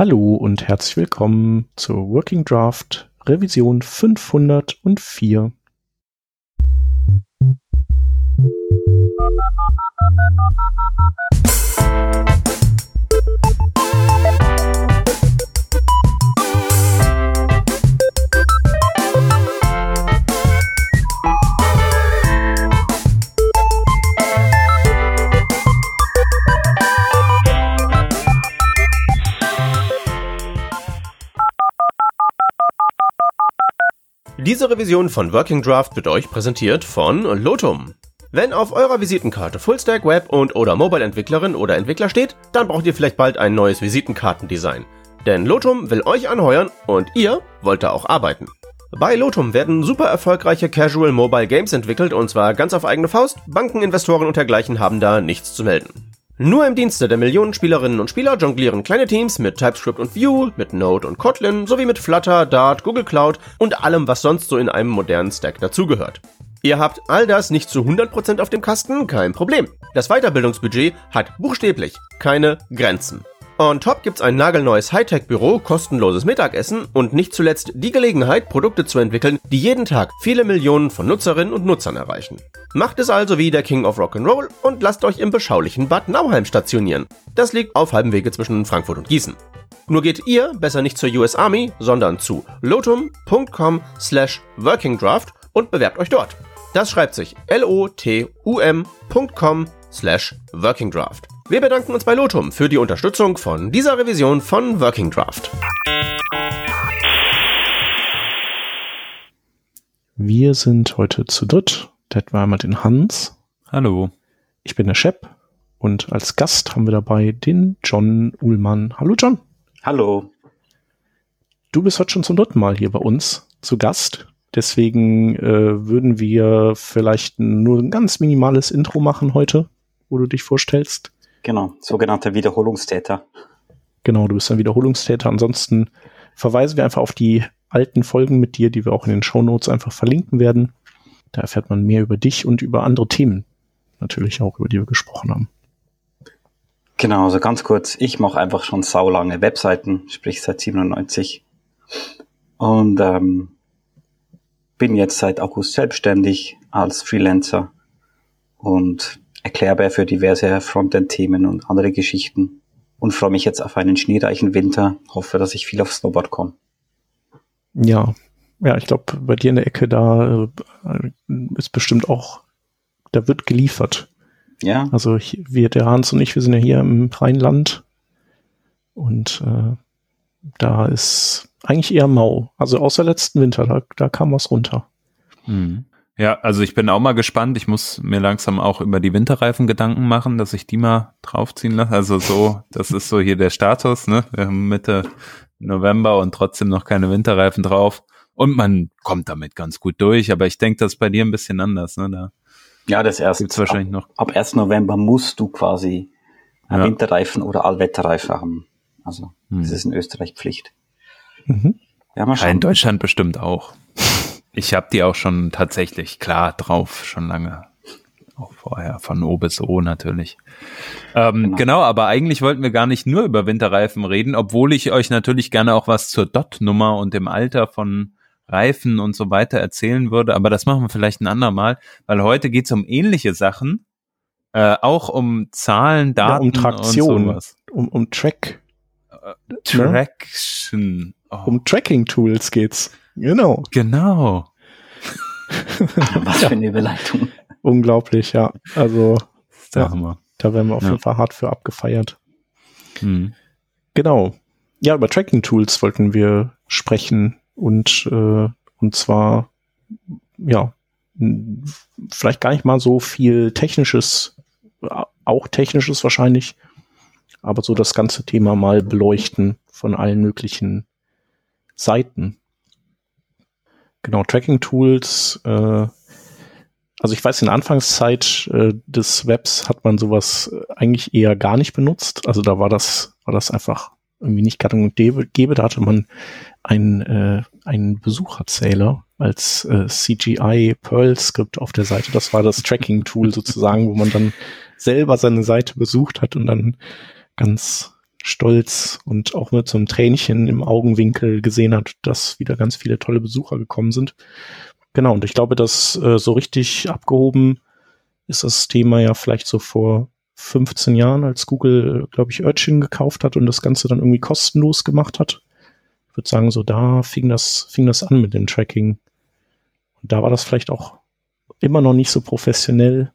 Hallo und herzlich willkommen zur Working Draft Revision 504. Diese Revision von Working Draft wird euch präsentiert von Lotum. Wenn auf eurer Visitenkarte Fullstack Web und oder Mobile Entwicklerin oder Entwickler steht, dann braucht ihr vielleicht bald ein neues Visitenkartendesign. Denn Lotum will euch anheuern und ihr wollt da auch arbeiten. Bei Lotum werden super erfolgreiche Casual Mobile Games entwickelt und zwar ganz auf eigene Faust. Banken, Investoren und dergleichen haben da nichts zu melden. Nur im Dienste der Millionen Spielerinnen und Spieler jonglieren kleine Teams mit TypeScript und Vue, mit Node und Kotlin sowie mit Flutter, Dart, Google Cloud und allem, was sonst so in einem modernen Stack dazugehört. Ihr habt all das nicht zu 100% auf dem Kasten, kein Problem. Das Weiterbildungsbudget hat buchstäblich keine Grenzen. On top gibt's ein nagelneues Hightech-Büro, kostenloses Mittagessen und nicht zuletzt die Gelegenheit, Produkte zu entwickeln, die jeden Tag viele Millionen von Nutzerinnen und Nutzern erreichen. Macht es also wie der King of Rock'n'Roll und lasst euch im beschaulichen Bad Nauheim stationieren. Das liegt auf halbem Wege zwischen Frankfurt und Gießen. Nur geht ihr besser nicht zur US Army, sondern zu lotum.com slash workingdraft und bewerbt euch dort. Das schreibt sich L-O-T-U-M.com slash workingdraft. Wir bedanken uns bei Lotum für die Unterstützung von dieser Revision von Working Draft. Wir sind heute zu dritt. Das war einmal den Hans. Hallo. Ich bin der Shep. Und als Gast haben wir dabei den John Uhlmann. Hallo John. Hallo. Du bist heute schon zum dritten Mal hier bei uns zu Gast. Deswegen äh, würden wir vielleicht nur ein ganz minimales Intro machen heute, wo du dich vorstellst. Genau, sogenannter Wiederholungstäter. Genau, du bist ein Wiederholungstäter. Ansonsten verweisen wir einfach auf die alten Folgen mit dir, die wir auch in den Show Notes einfach verlinken werden. Da erfährt man mehr über dich und über andere Themen. Natürlich auch, über die wir gesprochen haben. Genau, also ganz kurz, ich mache einfach schon saulange Webseiten, sprich seit 97. Und ähm, bin jetzt seit August selbstständig als Freelancer und Erklärbär für diverse Frontend-Themen und andere Geschichten und freue mich jetzt auf einen schneereichen Winter. Hoffe, dass ich viel auf Snowboard komme. Ja, ja, ich glaube, bei dir in der Ecke da äh, ist bestimmt auch, da wird geliefert. Ja. Also ich, wir, der Hans und ich, wir sind ja hier im Rheinland und äh, da ist eigentlich eher mau. Also außer letzten Winter, da, da kam was runter. Mhm. Ja, also ich bin auch mal gespannt. Ich muss mir langsam auch über die Winterreifen Gedanken machen, dass ich die mal draufziehen lasse. Also so, das ist so hier der Status, ne? Wir haben Mitte November und trotzdem noch keine Winterreifen drauf. Und man kommt damit ganz gut durch, aber ich denke, das ist bei dir ein bisschen anders, ne? Da ja, das erste. Gibt's wahrscheinlich ab, noch. Ab 1. November musst du quasi einen Ja. Winterreifen oder Allwetterreifen haben. Also, Hm. das ist in Österreich Pflicht. Mhm. Ja, mal Ja, schauen. in Deutschland bestimmt auch. Ich habe die auch schon tatsächlich klar drauf, schon lange. Auch vorher, von O bis O natürlich. Ähm, Genau. genau. aber eigentlich wollten wir gar nicht nur über Winterreifen reden, obwohl ich euch natürlich gerne auch was zur DOT-Nummer und dem Alter von Reifen und so weiter erzählen würde, aber das machen wir vielleicht ein andermal, weil heute geht's um ähnliche Sachen, äh, auch um Zahlen, Ja, Daten um Traktion, und sowas. um, um Track, Traction. Oh, um Tracking-Tools geht's. Genau. genau. Was für eine Überleitung. Unglaublich, ja. Also Ja. Da werden wir auf Ja. jeden Fall hart für abgefeiert. Hm. Genau. Ja, über Tracking-Tools wollten wir sprechen und, äh, und zwar, ja, vielleicht gar nicht mal so viel Technisches, äh, auch Technisches wahrscheinlich, aber so das ganze Thema mal beleuchten von allen möglichen Seiten. Genau, Tracking-Tools, äh, also ich weiß, in der Anfangszeit äh, des Webs hat man sowas äh, eigentlich eher gar nicht benutzt. Also da war das, war das einfach irgendwie nicht gang und gäbe. Da hatte man einen, äh, einen Besucherzähler als äh, CGI Perl Script auf der Seite. Das war das Tracking Tool sozusagen, wo man dann selber seine Seite besucht hat und dann ganz stolz und auch mit so einem Tränchen im Augenwinkel gesehen hat, dass wieder ganz viele tolle Besucher gekommen sind. Genau, und ich glaube, dass äh, so richtig abgehoben ist das Thema ja vielleicht so vor 15 Jahren, als Google, glaube ich, Urchin gekauft hat und das Ganze dann irgendwie kostenlos gemacht hat. Ich würde sagen, so da fing das, fing das an mit dem Tracking. Und da war das vielleicht auch immer noch nicht so professionell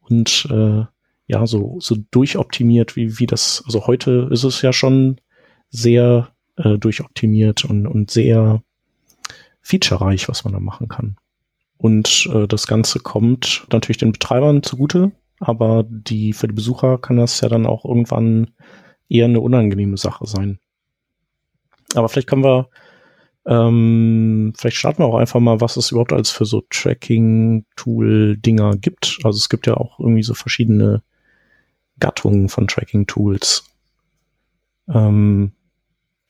und äh, ja, so, so durchoptimiert, wie, wie das, also heute ist es ja schon sehr äh, durchoptimiert und, und sehr featurereich, was man da machen kann. Und äh, das Ganze kommt natürlich den Betreibern zugute, aber die für die Besucher kann das ja dann auch irgendwann eher eine unangenehme Sache sein. Aber vielleicht können wir, ähm, vielleicht starten wir auch einfach mal, was es überhaupt als für so Tracking-Tool-Dinger gibt. Also es gibt ja auch irgendwie so verschiedene Gattungen von Tracking-Tools. Ähm,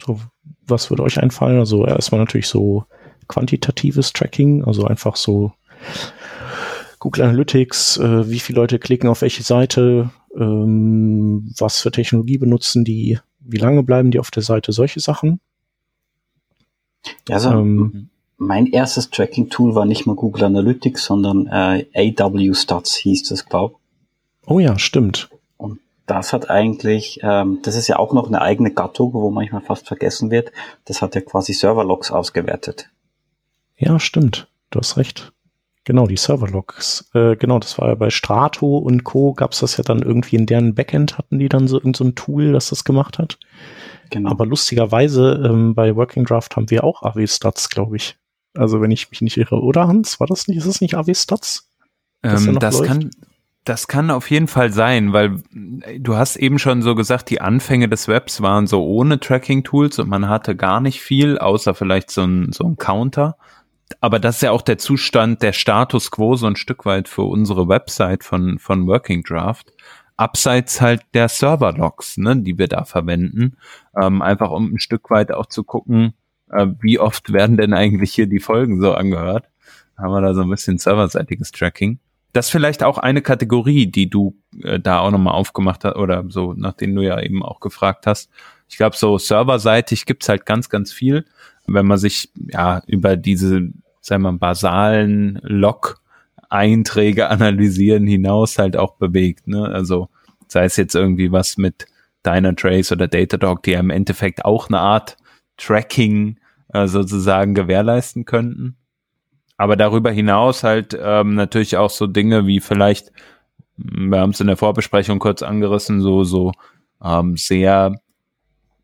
so, was würde euch einfallen? Also erstmal natürlich so quantitatives Tracking, also einfach so Google Analytics, äh, wie viele Leute klicken auf welche Seite, ähm, was für Technologie benutzen die, wie lange bleiben die auf der Seite, solche Sachen. Also ähm, mein erstes Tracking-Tool war nicht mal Google Analytics, sondern äh, AW Stats hieß das, glaube Oh ja, stimmt. Das hat eigentlich, ähm, das ist ja auch noch eine eigene Gattung, wo manchmal fast vergessen wird. Das hat ja quasi Serverlogs ausgewertet. Ja, stimmt. Du hast recht. Genau, die Serverlogs. Äh, genau, das war ja bei Strato und Co. gab es das ja dann irgendwie in deren Backend, hatten die dann so irgendein so ein Tool, das das gemacht hat. Genau. Aber lustigerweise ähm, bei Working Draft haben wir auch AW-Stats, glaube ich. Also wenn ich mich nicht irre. Oder Hans, war das nicht? Ist das nicht AW-Stats? Ähm, das kann, das kann auf jeden Fall sein, weil du hast eben schon so gesagt, die Anfänge des Webs waren so ohne Tracking-Tools und man hatte gar nicht viel, außer vielleicht so ein, so ein Counter aber das ist ja auch der Zustand, der Status quo so ein Stück weit für unsere Website von, von Working Draft. Abseits halt der Server-Logs, ne, die wir da verwenden, ähm, einfach um ein Stück weit auch zu gucken, äh, wie oft werden denn eigentlich hier die Folgen so angehört. Haben wir da so ein bisschen serverseitiges Tracking. Das ist vielleicht auch eine Kategorie, die du äh, da auch nochmal aufgemacht hast oder so, nachdem du ja eben auch gefragt hast. Ich glaube, so serverseitig gibt's halt ganz, ganz viel wenn man sich ja über diese, sagen wir, basalen Log-Einträge analysieren hinaus halt auch bewegt. Ne? Also sei es jetzt irgendwie was mit Dynatrace oder Datadog, die ja im Endeffekt auch eine Art Tracking äh, sozusagen gewährleisten könnten. Aber darüber hinaus halt ähm, natürlich auch so Dinge wie vielleicht, wir haben es in der Vorbesprechung kurz angerissen, so so ähm, sehr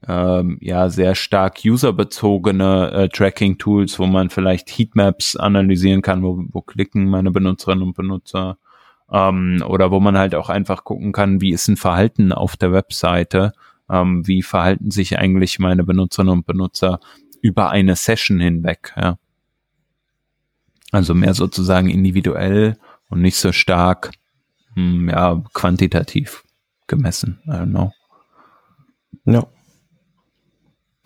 ähm, ja sehr stark userbezogene äh, Tracking-Tools, wo man vielleicht Heatmaps analysieren kann, wo, wo klicken meine Benutzerinnen und Benutzer ähm, oder wo man halt auch einfach gucken kann, wie ist ein Verhalten auf der Webseite, ähm, wie verhalten sich eigentlich meine Benutzerinnen und Benutzer über eine Session hinweg. Ja. Also mehr sozusagen individuell und nicht so stark hm, ja, quantitativ gemessen. I don't know. Ja.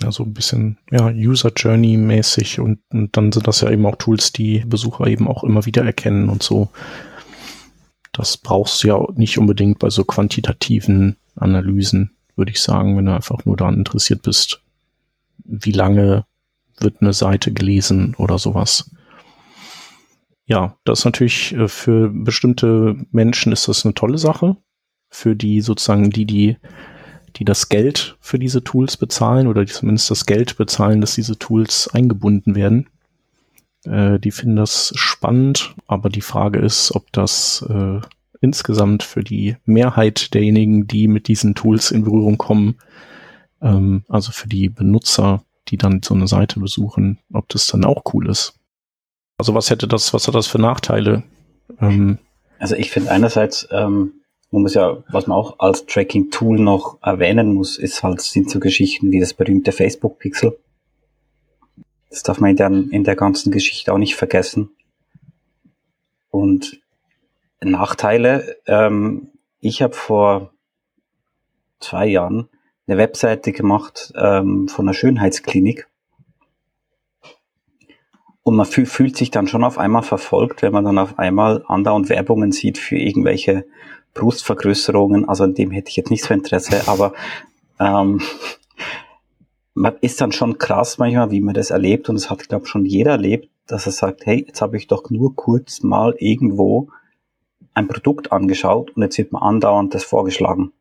Ja, so ein bisschen, ja, User Journey mäßig und, und dann sind das ja eben auch Tools, die Besucher eben auch immer wieder erkennen und so. Das brauchst du ja nicht unbedingt bei so quantitativen Analysen, würde ich sagen, wenn du einfach nur daran interessiert bist, wie lange wird eine Seite gelesen oder sowas. Ja, das ist natürlich äh, für bestimmte Menschen ist das eine tolle Sache. Für die sozusagen, die, die die das Geld für diese Tools bezahlen oder die zumindest das Geld bezahlen, dass diese Tools eingebunden werden. Äh, die finden das spannend, aber die Frage ist, ob das äh, insgesamt für die Mehrheit derjenigen, die mit diesen Tools in Berührung kommen, ähm, also für die Benutzer, die dann so eine Seite besuchen, ob das dann auch cool ist. Also was hätte das, was hat das für Nachteile? Ähm, also ich finde einerseits ähm, man muss ja, was man auch als Tracking-Tool noch erwähnen muss, ist halt, sind so Geschichten wie das berühmte Facebook-Pixel. Das darf man in der, in der ganzen Geschichte auch nicht vergessen. Und Nachteile, ähm, ich habe vor zwei Jahren eine Webseite gemacht ähm, von einer Schönheitsklinik. Und man fühl, fühlt sich dann schon auf einmal verfolgt, wenn man dann auf einmal andauernd Werbungen sieht für irgendwelche Brustvergrößerungen, also an dem hätte ich jetzt nicht so Interesse, aber ähm, man ist dann schon krass manchmal, wie man das erlebt und das hat, glaube ich, schon jeder erlebt, dass er sagt, hey, jetzt habe ich doch nur kurz mal irgendwo ein Produkt angeschaut und jetzt wird mir andauernd das vorgeschlagen.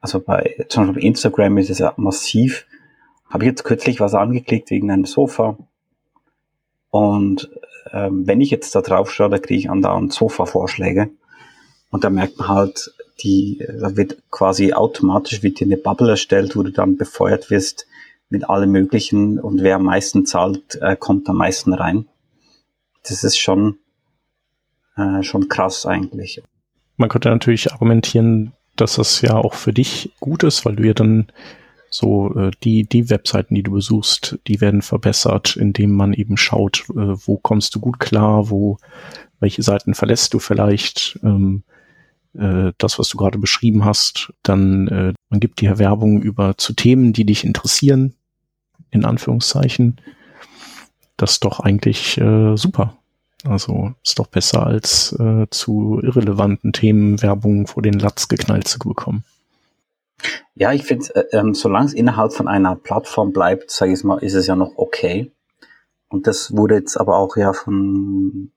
Also bei zum Beispiel Instagram ist es ja massiv. Habe ich jetzt kürzlich was angeklickt wegen einem Sofa und ähm, wenn ich jetzt da drauf schaue, da kriege ich andauernd Sofa-Vorschläge und da merkt man halt, die, da wird quasi automatisch wird dir eine Bubble erstellt, wo du dann befeuert wirst mit allem möglichen und wer am meisten zahlt, äh, kommt am meisten rein. Das ist schon, äh, schon krass eigentlich. Man könnte natürlich argumentieren, dass das ja auch für dich gut ist, weil du ja dann so äh, die die Webseiten, die du besuchst, die werden verbessert, indem man eben schaut, äh, wo kommst du gut klar, wo welche Seiten verlässt du vielleicht. Ähm, äh, das, was du gerade beschrieben hast, dann äh, man gibt dir Werbung über zu Themen, die dich interessieren, in Anführungszeichen. Das ist doch eigentlich äh, super. Also ist doch besser als äh, zu irrelevanten Themen Werbung vor den Latz geknallt zu bekommen. Ja, ich finde, äh, ähm, solange es innerhalb von einer Plattform bleibt, sage ich mal, ist es ja noch okay. Und das wurde jetzt aber auch ja von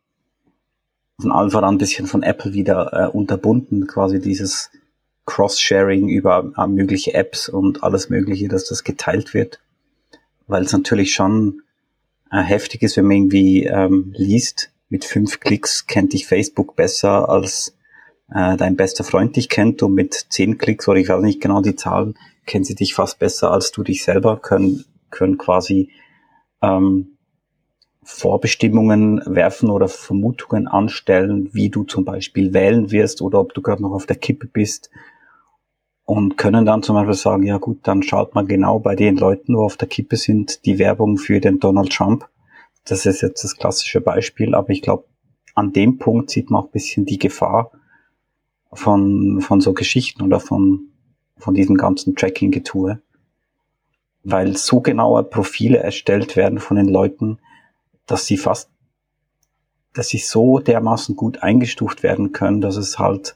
von allen voran ein bisschen von Apple wieder äh, unterbunden, quasi dieses Cross-Sharing über äh, mögliche Apps und alles Mögliche, dass das geteilt wird. Weil es natürlich schon äh, heftig ist, wenn man irgendwie ähm, liest, mit fünf Klicks kennt dich Facebook besser als äh, dein bester Freund dich kennt und mit zehn Klicks, oder ich weiß nicht genau die Zahlen, kennen sie dich fast besser als du dich selber, können, können quasi ähm, Vorbestimmungen werfen oder Vermutungen anstellen, wie du zum Beispiel wählen wirst oder ob du gerade noch auf der Kippe bist und können dann zum Beispiel sagen, ja gut, dann schaut man genau bei den Leuten, wo auf der Kippe sind, die Werbung für den Donald Trump. Das ist jetzt das klassische Beispiel, aber ich glaube, an dem Punkt sieht man auch ein bisschen die Gefahr von, von so Geschichten oder von, von diesem ganzen Tracking-Getue, weil so genaue Profile erstellt werden von den Leuten, dass sie fast, dass sie so dermaßen gut eingestuft werden können, dass es halt,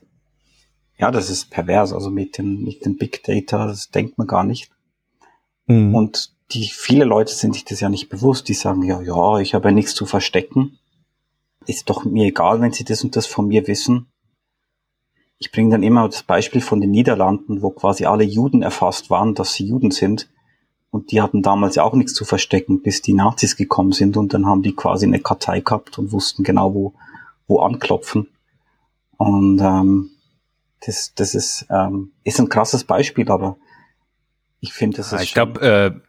ja, das ist pervers, also mit den, mit den Big Data, das denkt man gar nicht. Mhm. Und die, viele Leute sind sich das ja nicht bewusst, die sagen, ja, ja, ich habe ja nichts zu verstecken. Ist doch mir egal, wenn sie das und das von mir wissen. Ich bringe dann immer das Beispiel von den Niederlanden, wo quasi alle Juden erfasst waren, dass sie Juden sind. Und die hatten damals ja auch nichts zu verstecken, bis die Nazis gekommen sind und dann haben die quasi eine Kartei gehabt und wussten genau, wo, wo anklopfen. Und ähm, das, das ist, ähm, ist ein krasses Beispiel, aber ich finde, das ist. Ich glaube,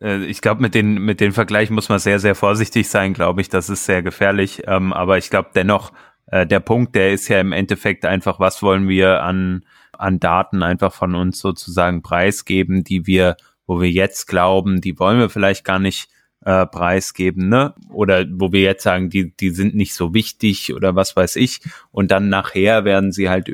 äh, äh, ich glaube, mit den, mit den Vergleichen muss man sehr, sehr vorsichtig sein, glaube ich. Das ist sehr gefährlich. Ähm, aber ich glaube dennoch, äh, der Punkt, der ist ja im Endeffekt einfach, was wollen wir an, an Daten einfach von uns sozusagen preisgeben, die wir wo wir jetzt glauben, die wollen wir vielleicht gar nicht äh, preisgeben, ne? Oder wo wir jetzt sagen, die, die sind nicht so wichtig oder was weiß ich. Und dann nachher werden sie halt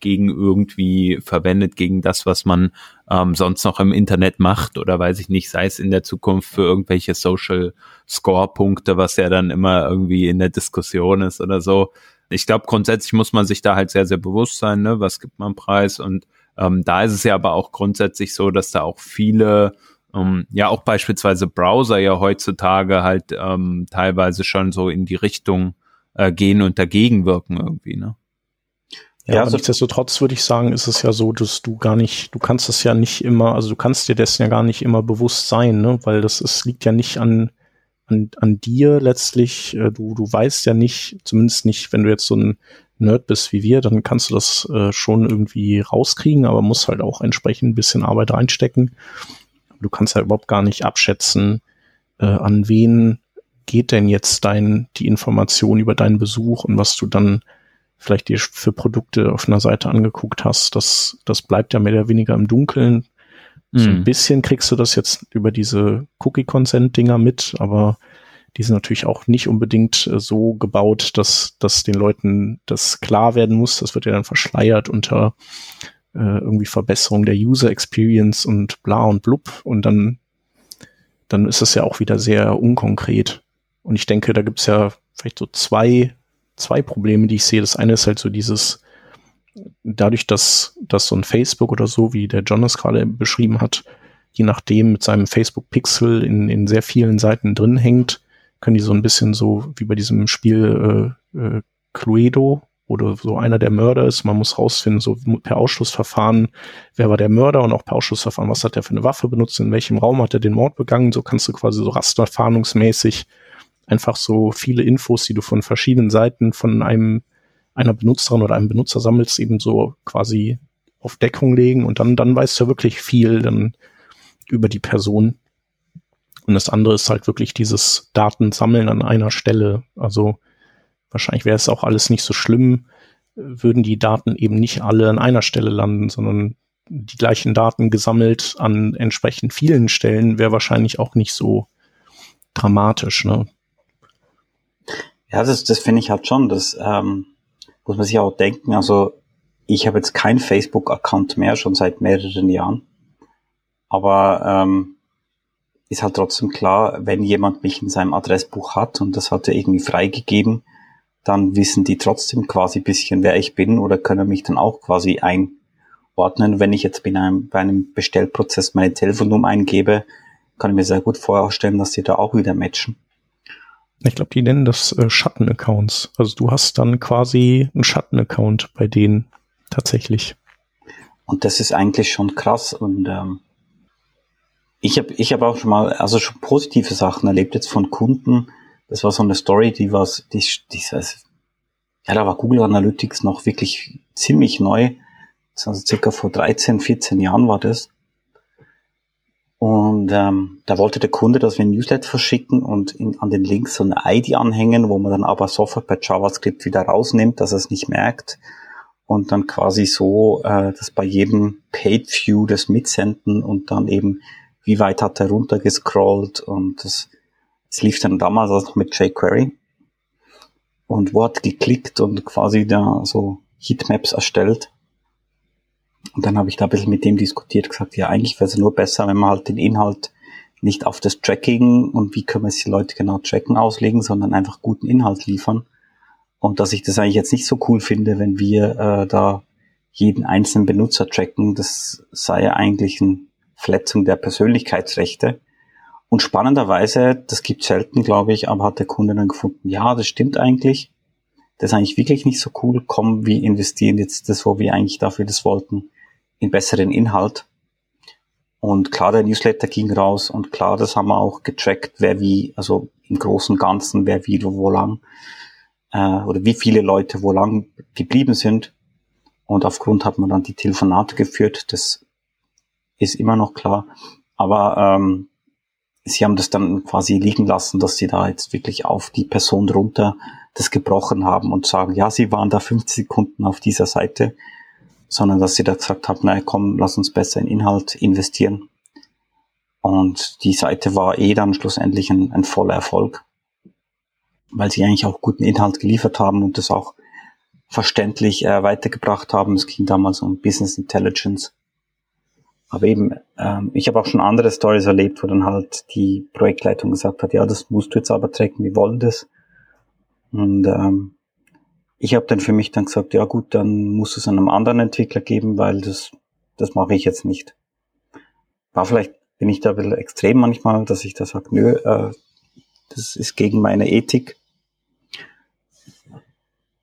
gegen irgendwie verwendet, gegen das, was man ähm, sonst noch im Internet macht oder weiß ich nicht, sei es in der Zukunft für irgendwelche Social Score-Punkte, was ja dann immer irgendwie in der Diskussion ist oder so. Ich glaube, grundsätzlich muss man sich da halt sehr, sehr bewusst sein, ne? was gibt man preis und ähm, da ist es ja aber auch grundsätzlich so, dass da auch viele, ähm, ja auch beispielsweise Browser ja heutzutage halt ähm, teilweise schon so in die Richtung äh, gehen und dagegen wirken irgendwie, ne? Ja, ja also nichtsdestotrotz würde ich sagen, ist es ja so, dass du gar nicht, du kannst das ja nicht immer, also du kannst dir dessen ja gar nicht immer bewusst sein, ne? Weil das ist, liegt ja nicht an, an, an dir letztlich. Äh, du, du weißt ja nicht, zumindest nicht, wenn du jetzt so ein Nerd bist wie wir, dann kannst du das äh, schon irgendwie rauskriegen, aber musst halt auch entsprechend ein bisschen Arbeit reinstecken. Du kannst ja überhaupt gar nicht abschätzen, äh, an wen geht denn jetzt dein, die Information über deinen Besuch und was du dann vielleicht dir für Produkte auf einer Seite angeguckt hast. Das, das bleibt ja mehr oder weniger im Dunkeln. Mhm. So ein mhm. bisschen kriegst du das jetzt über diese Cookie-Consent-Dinger mit, aber die sind natürlich auch nicht unbedingt äh, so gebaut, dass, dass den Leuten das klar werden muss. Das wird ja dann verschleiert unter äh, irgendwie Verbesserung der User Experience und bla und blub. Und dann, dann ist es ja auch wieder sehr unkonkret. Und ich denke, da gibt's ja vielleicht so zwei, zwei Probleme, die ich sehe. Das eine ist halt so dieses, dadurch, dass, dass so ein Facebook oder so, wie der John es gerade beschrieben hat, je nachdem mit seinem Facebook-Pixel in, in sehr vielen Seiten drin hängt, können die so ein bisschen so wie bei diesem Spiel äh, äh, Cluedo oder so einer der Mörder ist. Man muss rausfinden, so per Ausschlussverfahren, wer war der Mörder und auch per Ausschlussverfahren, was hat er für eine Waffe benutzt, in welchem Raum hat er den Mord begangen. So kannst du quasi so rasterfahndungsmäßig einfach so viele Infos, die du von verschiedenen Seiten von einem einer Benutzerin oder einem Benutzer sammelst, eben so quasi auf Deckung legen und dann, dann weißt du wirklich viel dann über die Person. Und das andere ist halt wirklich dieses Datensammeln an einer Stelle. Also wahrscheinlich wäre es auch alles nicht so schlimm, würden die Daten eben nicht alle an einer Stelle landen, sondern die gleichen Daten gesammelt an entsprechend vielen Stellen wäre wahrscheinlich auch nicht so dramatisch. Ne? Ja, das, das finde ich halt schon. Das ähm, muss man sich auch denken. Also ich habe jetzt keinen Facebook-Account mehr, schon seit mehreren Jahren. Aber ähm, ist halt trotzdem klar, wenn jemand mich in seinem Adressbuch hat und das hat er irgendwie freigegeben, dann wissen die trotzdem quasi bisschen, wer ich bin oder können mich dann auch quasi einordnen. Wenn ich jetzt bei einem, bei einem Bestellprozess meine Telefonnummer eingebe, kann ich mir sehr gut vorstellen, dass die da auch wieder matchen. Ich glaube, die nennen das äh, Schatten-Accounts. Also du hast dann quasi einen Schatten-Account bei denen tatsächlich. Und das ist eigentlich schon krass. Und ähm, ich habe ich hab auch schon mal, also schon positive Sachen erlebt jetzt von Kunden. Das war so eine Story, die war, die, die, ja, da war Google Analytics noch wirklich ziemlich neu. Also circa vor 13, 14 Jahren war das. Und ähm, da wollte der Kunde, dass wir ein Newsletter verschicken und in, an den Links so eine ID anhängen, wo man dann aber sofort per JavaScript wieder rausnimmt, dass er es nicht merkt. Und dann quasi so, äh, dass bei jedem Page View das mitsenden und dann eben, wie weit hat er runtergescrollt und das, das lief dann damals auch noch mit jQuery. Und wo hat geklickt und quasi da so Heatmaps erstellt. Und dann habe ich da ein bisschen mit dem diskutiert, gesagt, ja, eigentlich wäre es nur besser, wenn man halt den Inhalt nicht auf das Tracking und wie können wir es die Leute genau tracken auslegen, sondern einfach guten Inhalt liefern. Und dass ich das eigentlich jetzt nicht so cool finde, wenn wir äh, da jeden einzelnen Benutzer tracken, das sei ja eigentlich eine Verletzung der Persönlichkeitsrechte. Und spannenderweise, das gibt selten, glaube ich, aber hat der Kunde dann gefunden, ja, das stimmt eigentlich. Das ist eigentlich wirklich nicht so cool. Komm, wir investieren jetzt das, wo wir eigentlich dafür das wollten, in besseren Inhalt. Und klar, der Newsletter ging raus und klar, das haben wir auch getrackt, wer wie, also im Großen und Ganzen, wer wie wo lang, äh, oder wie viele Leute wo lang geblieben sind. Und aufgrund hat man dann die Telefonate geführt, das ist immer noch klar. Aber ähm, sie haben das dann quasi liegen lassen, dass sie da jetzt wirklich auf die Person runter das gebrochen haben und sagen, ja, sie waren da 50 Sekunden auf dieser Seite sondern dass sie da gesagt haben, naja, komm, lass uns besser in Inhalt investieren. Und die Seite war eh dann schlussendlich ein, ein voller Erfolg, weil sie eigentlich auch guten Inhalt geliefert haben und das auch verständlich äh, weitergebracht haben. Es ging damals um Business Intelligence. Aber eben, ähm, ich habe auch schon andere Stories erlebt, wo dann halt die Projektleitung gesagt hat, ja, das musst du jetzt aber tracken, wir wollen das. Und ähm, ich habe dann für mich dann gesagt, ja gut, dann muss es einem anderen Entwickler geben, weil das, das mache ich jetzt nicht. War vielleicht, bin ich da ein bisschen extrem manchmal, dass ich da sage, nö, äh, das ist gegen meine Ethik.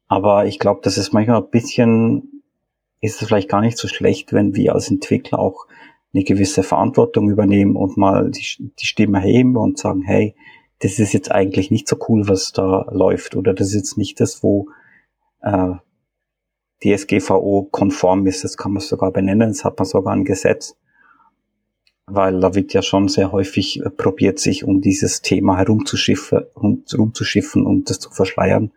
Aber ich glaube, das ist manchmal ein bisschen, ist es vielleicht gar nicht so schlecht, wenn wir als Entwickler auch eine gewisse Verantwortung übernehmen und mal die, die Stimme heben und sagen, hey, das ist jetzt eigentlich nicht so cool, was da läuft, oder das ist jetzt nicht das, wo äh, DSGVO-konform ist, das kann man sogar benennen, das hat man sogar ein Gesetz, weil da wird ja schon sehr häufig äh, probiert, sich um dieses Thema herumzuschiffen, herumzuschiffen und das zu verschleiern.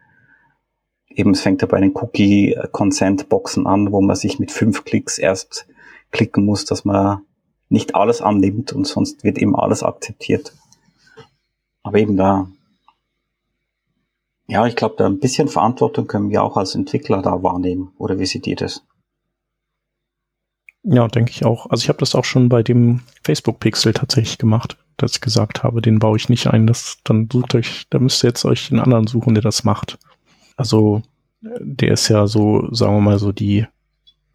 Eben, es fängt ja bei den Cookie-Consent-Boxen an, wo man sich mit fünf Klicks erst klicken muss, dass man nicht alles annimmt und sonst wird eben alles akzeptiert. Aber eben da ja, ich glaube, da ein bisschen Verantwortung können wir auch als Entwickler da wahrnehmen. Oder wie seht ihr das? Ja, denke ich auch. Also ich habe das auch schon bei dem Facebook-Pixel tatsächlich gemacht, dass ich gesagt habe, den baue ich nicht ein. Das, dann sucht euch, da müsst ihr jetzt euch einen anderen suchen, der das macht. Also der ist ja so, sagen wir mal so die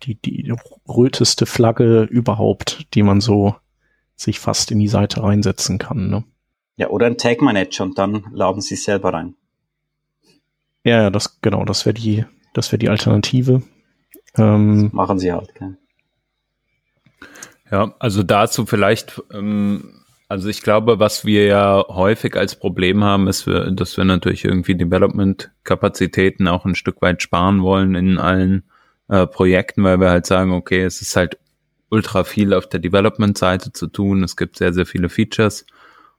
die, die röteste Flagge überhaupt, die man so sich fast in die Seite reinsetzen kann. Ne? Ja, oder ein Tag Manager und dann laden sie selber rein. Ja, ja, das genau, das wäre die, das wäre die Alternative. Ähm, machen sie halt. Gell? Ja, also dazu vielleicht, ähm, also ich glaube, was wir ja häufig als Problem haben, ist, dass wir natürlich irgendwie Development-Kapazitäten auch ein Stück weit sparen wollen in allen äh, Projekten, weil wir halt sagen, okay, es ist halt ultra viel auf der Development-Seite zu tun. Es gibt sehr, sehr viele Features.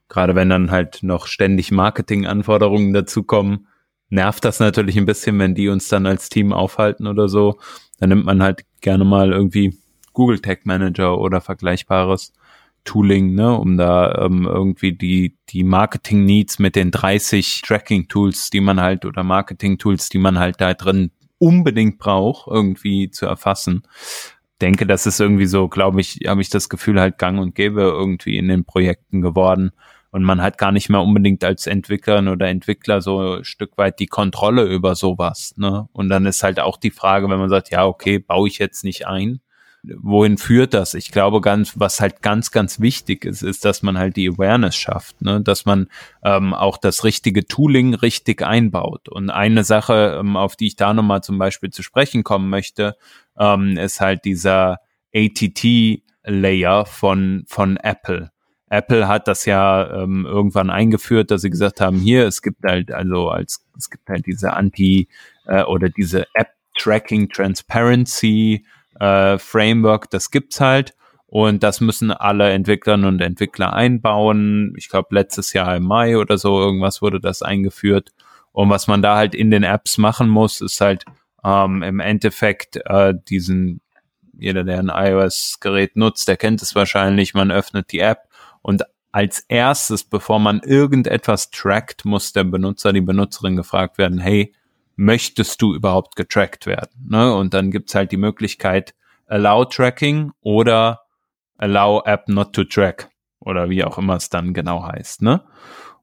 Gerade wenn dann halt noch ständig Marketing-Anforderungen dazukommen, nervt das natürlich ein bisschen, wenn die uns dann als Team aufhalten oder so. Dann nimmt man halt gerne mal irgendwie Google Tag Manager oder vergleichbares Tooling, ne, um da ähm, irgendwie die, die Marketing Needs mit den 30 Tracking Tools, die man halt oder Marketing Tools, die man halt da drin unbedingt braucht, irgendwie zu erfassen. Denke, das ist irgendwie so, glaube ich, habe ich das Gefühl halt gang und gäbe irgendwie in den Projekten geworden. Und man hat gar nicht mehr unbedingt als Entwicklerin oder Entwickler so ein Stück weit die Kontrolle über sowas. Ne? Und dann ist halt auch die Frage, wenn man sagt, ja, okay, baue ich jetzt nicht ein, wohin führt das? Ich glaube ganz, was halt ganz, ganz wichtig ist, ist, dass man halt die Awareness schafft, ne? dass man ähm, auch das richtige Tooling richtig einbaut. Und eine Sache, ähm, auf die ich da nochmal zum Beispiel zu sprechen kommen möchte, ähm, ist halt dieser ATT-Layer von, von Apple. Apple hat das ja ähm, irgendwann eingeführt, dass sie gesagt haben, hier, es gibt halt, also als es gibt halt diese Anti- äh, oder diese App Tracking Transparency äh, Framework, das gibt's halt. Und das müssen alle Entwicklerinnen und Entwickler einbauen. Ich glaube, letztes Jahr im Mai oder so irgendwas wurde das eingeführt. Und was man da halt in den Apps machen muss, ist halt ähm, im Endeffekt äh, diesen, jeder, der ein iOS-Gerät nutzt, der kennt es wahrscheinlich, man öffnet die App und als erstes, bevor man irgendetwas trackt, muss der Benutzer, die Benutzerin gefragt werden, hey, möchtest du überhaupt getrackt werden? Ne? Und dann gibt's halt die Möglichkeit Allow Tracking oder Allow App Not to Track oder wie auch immer es dann genau heißt. Ne?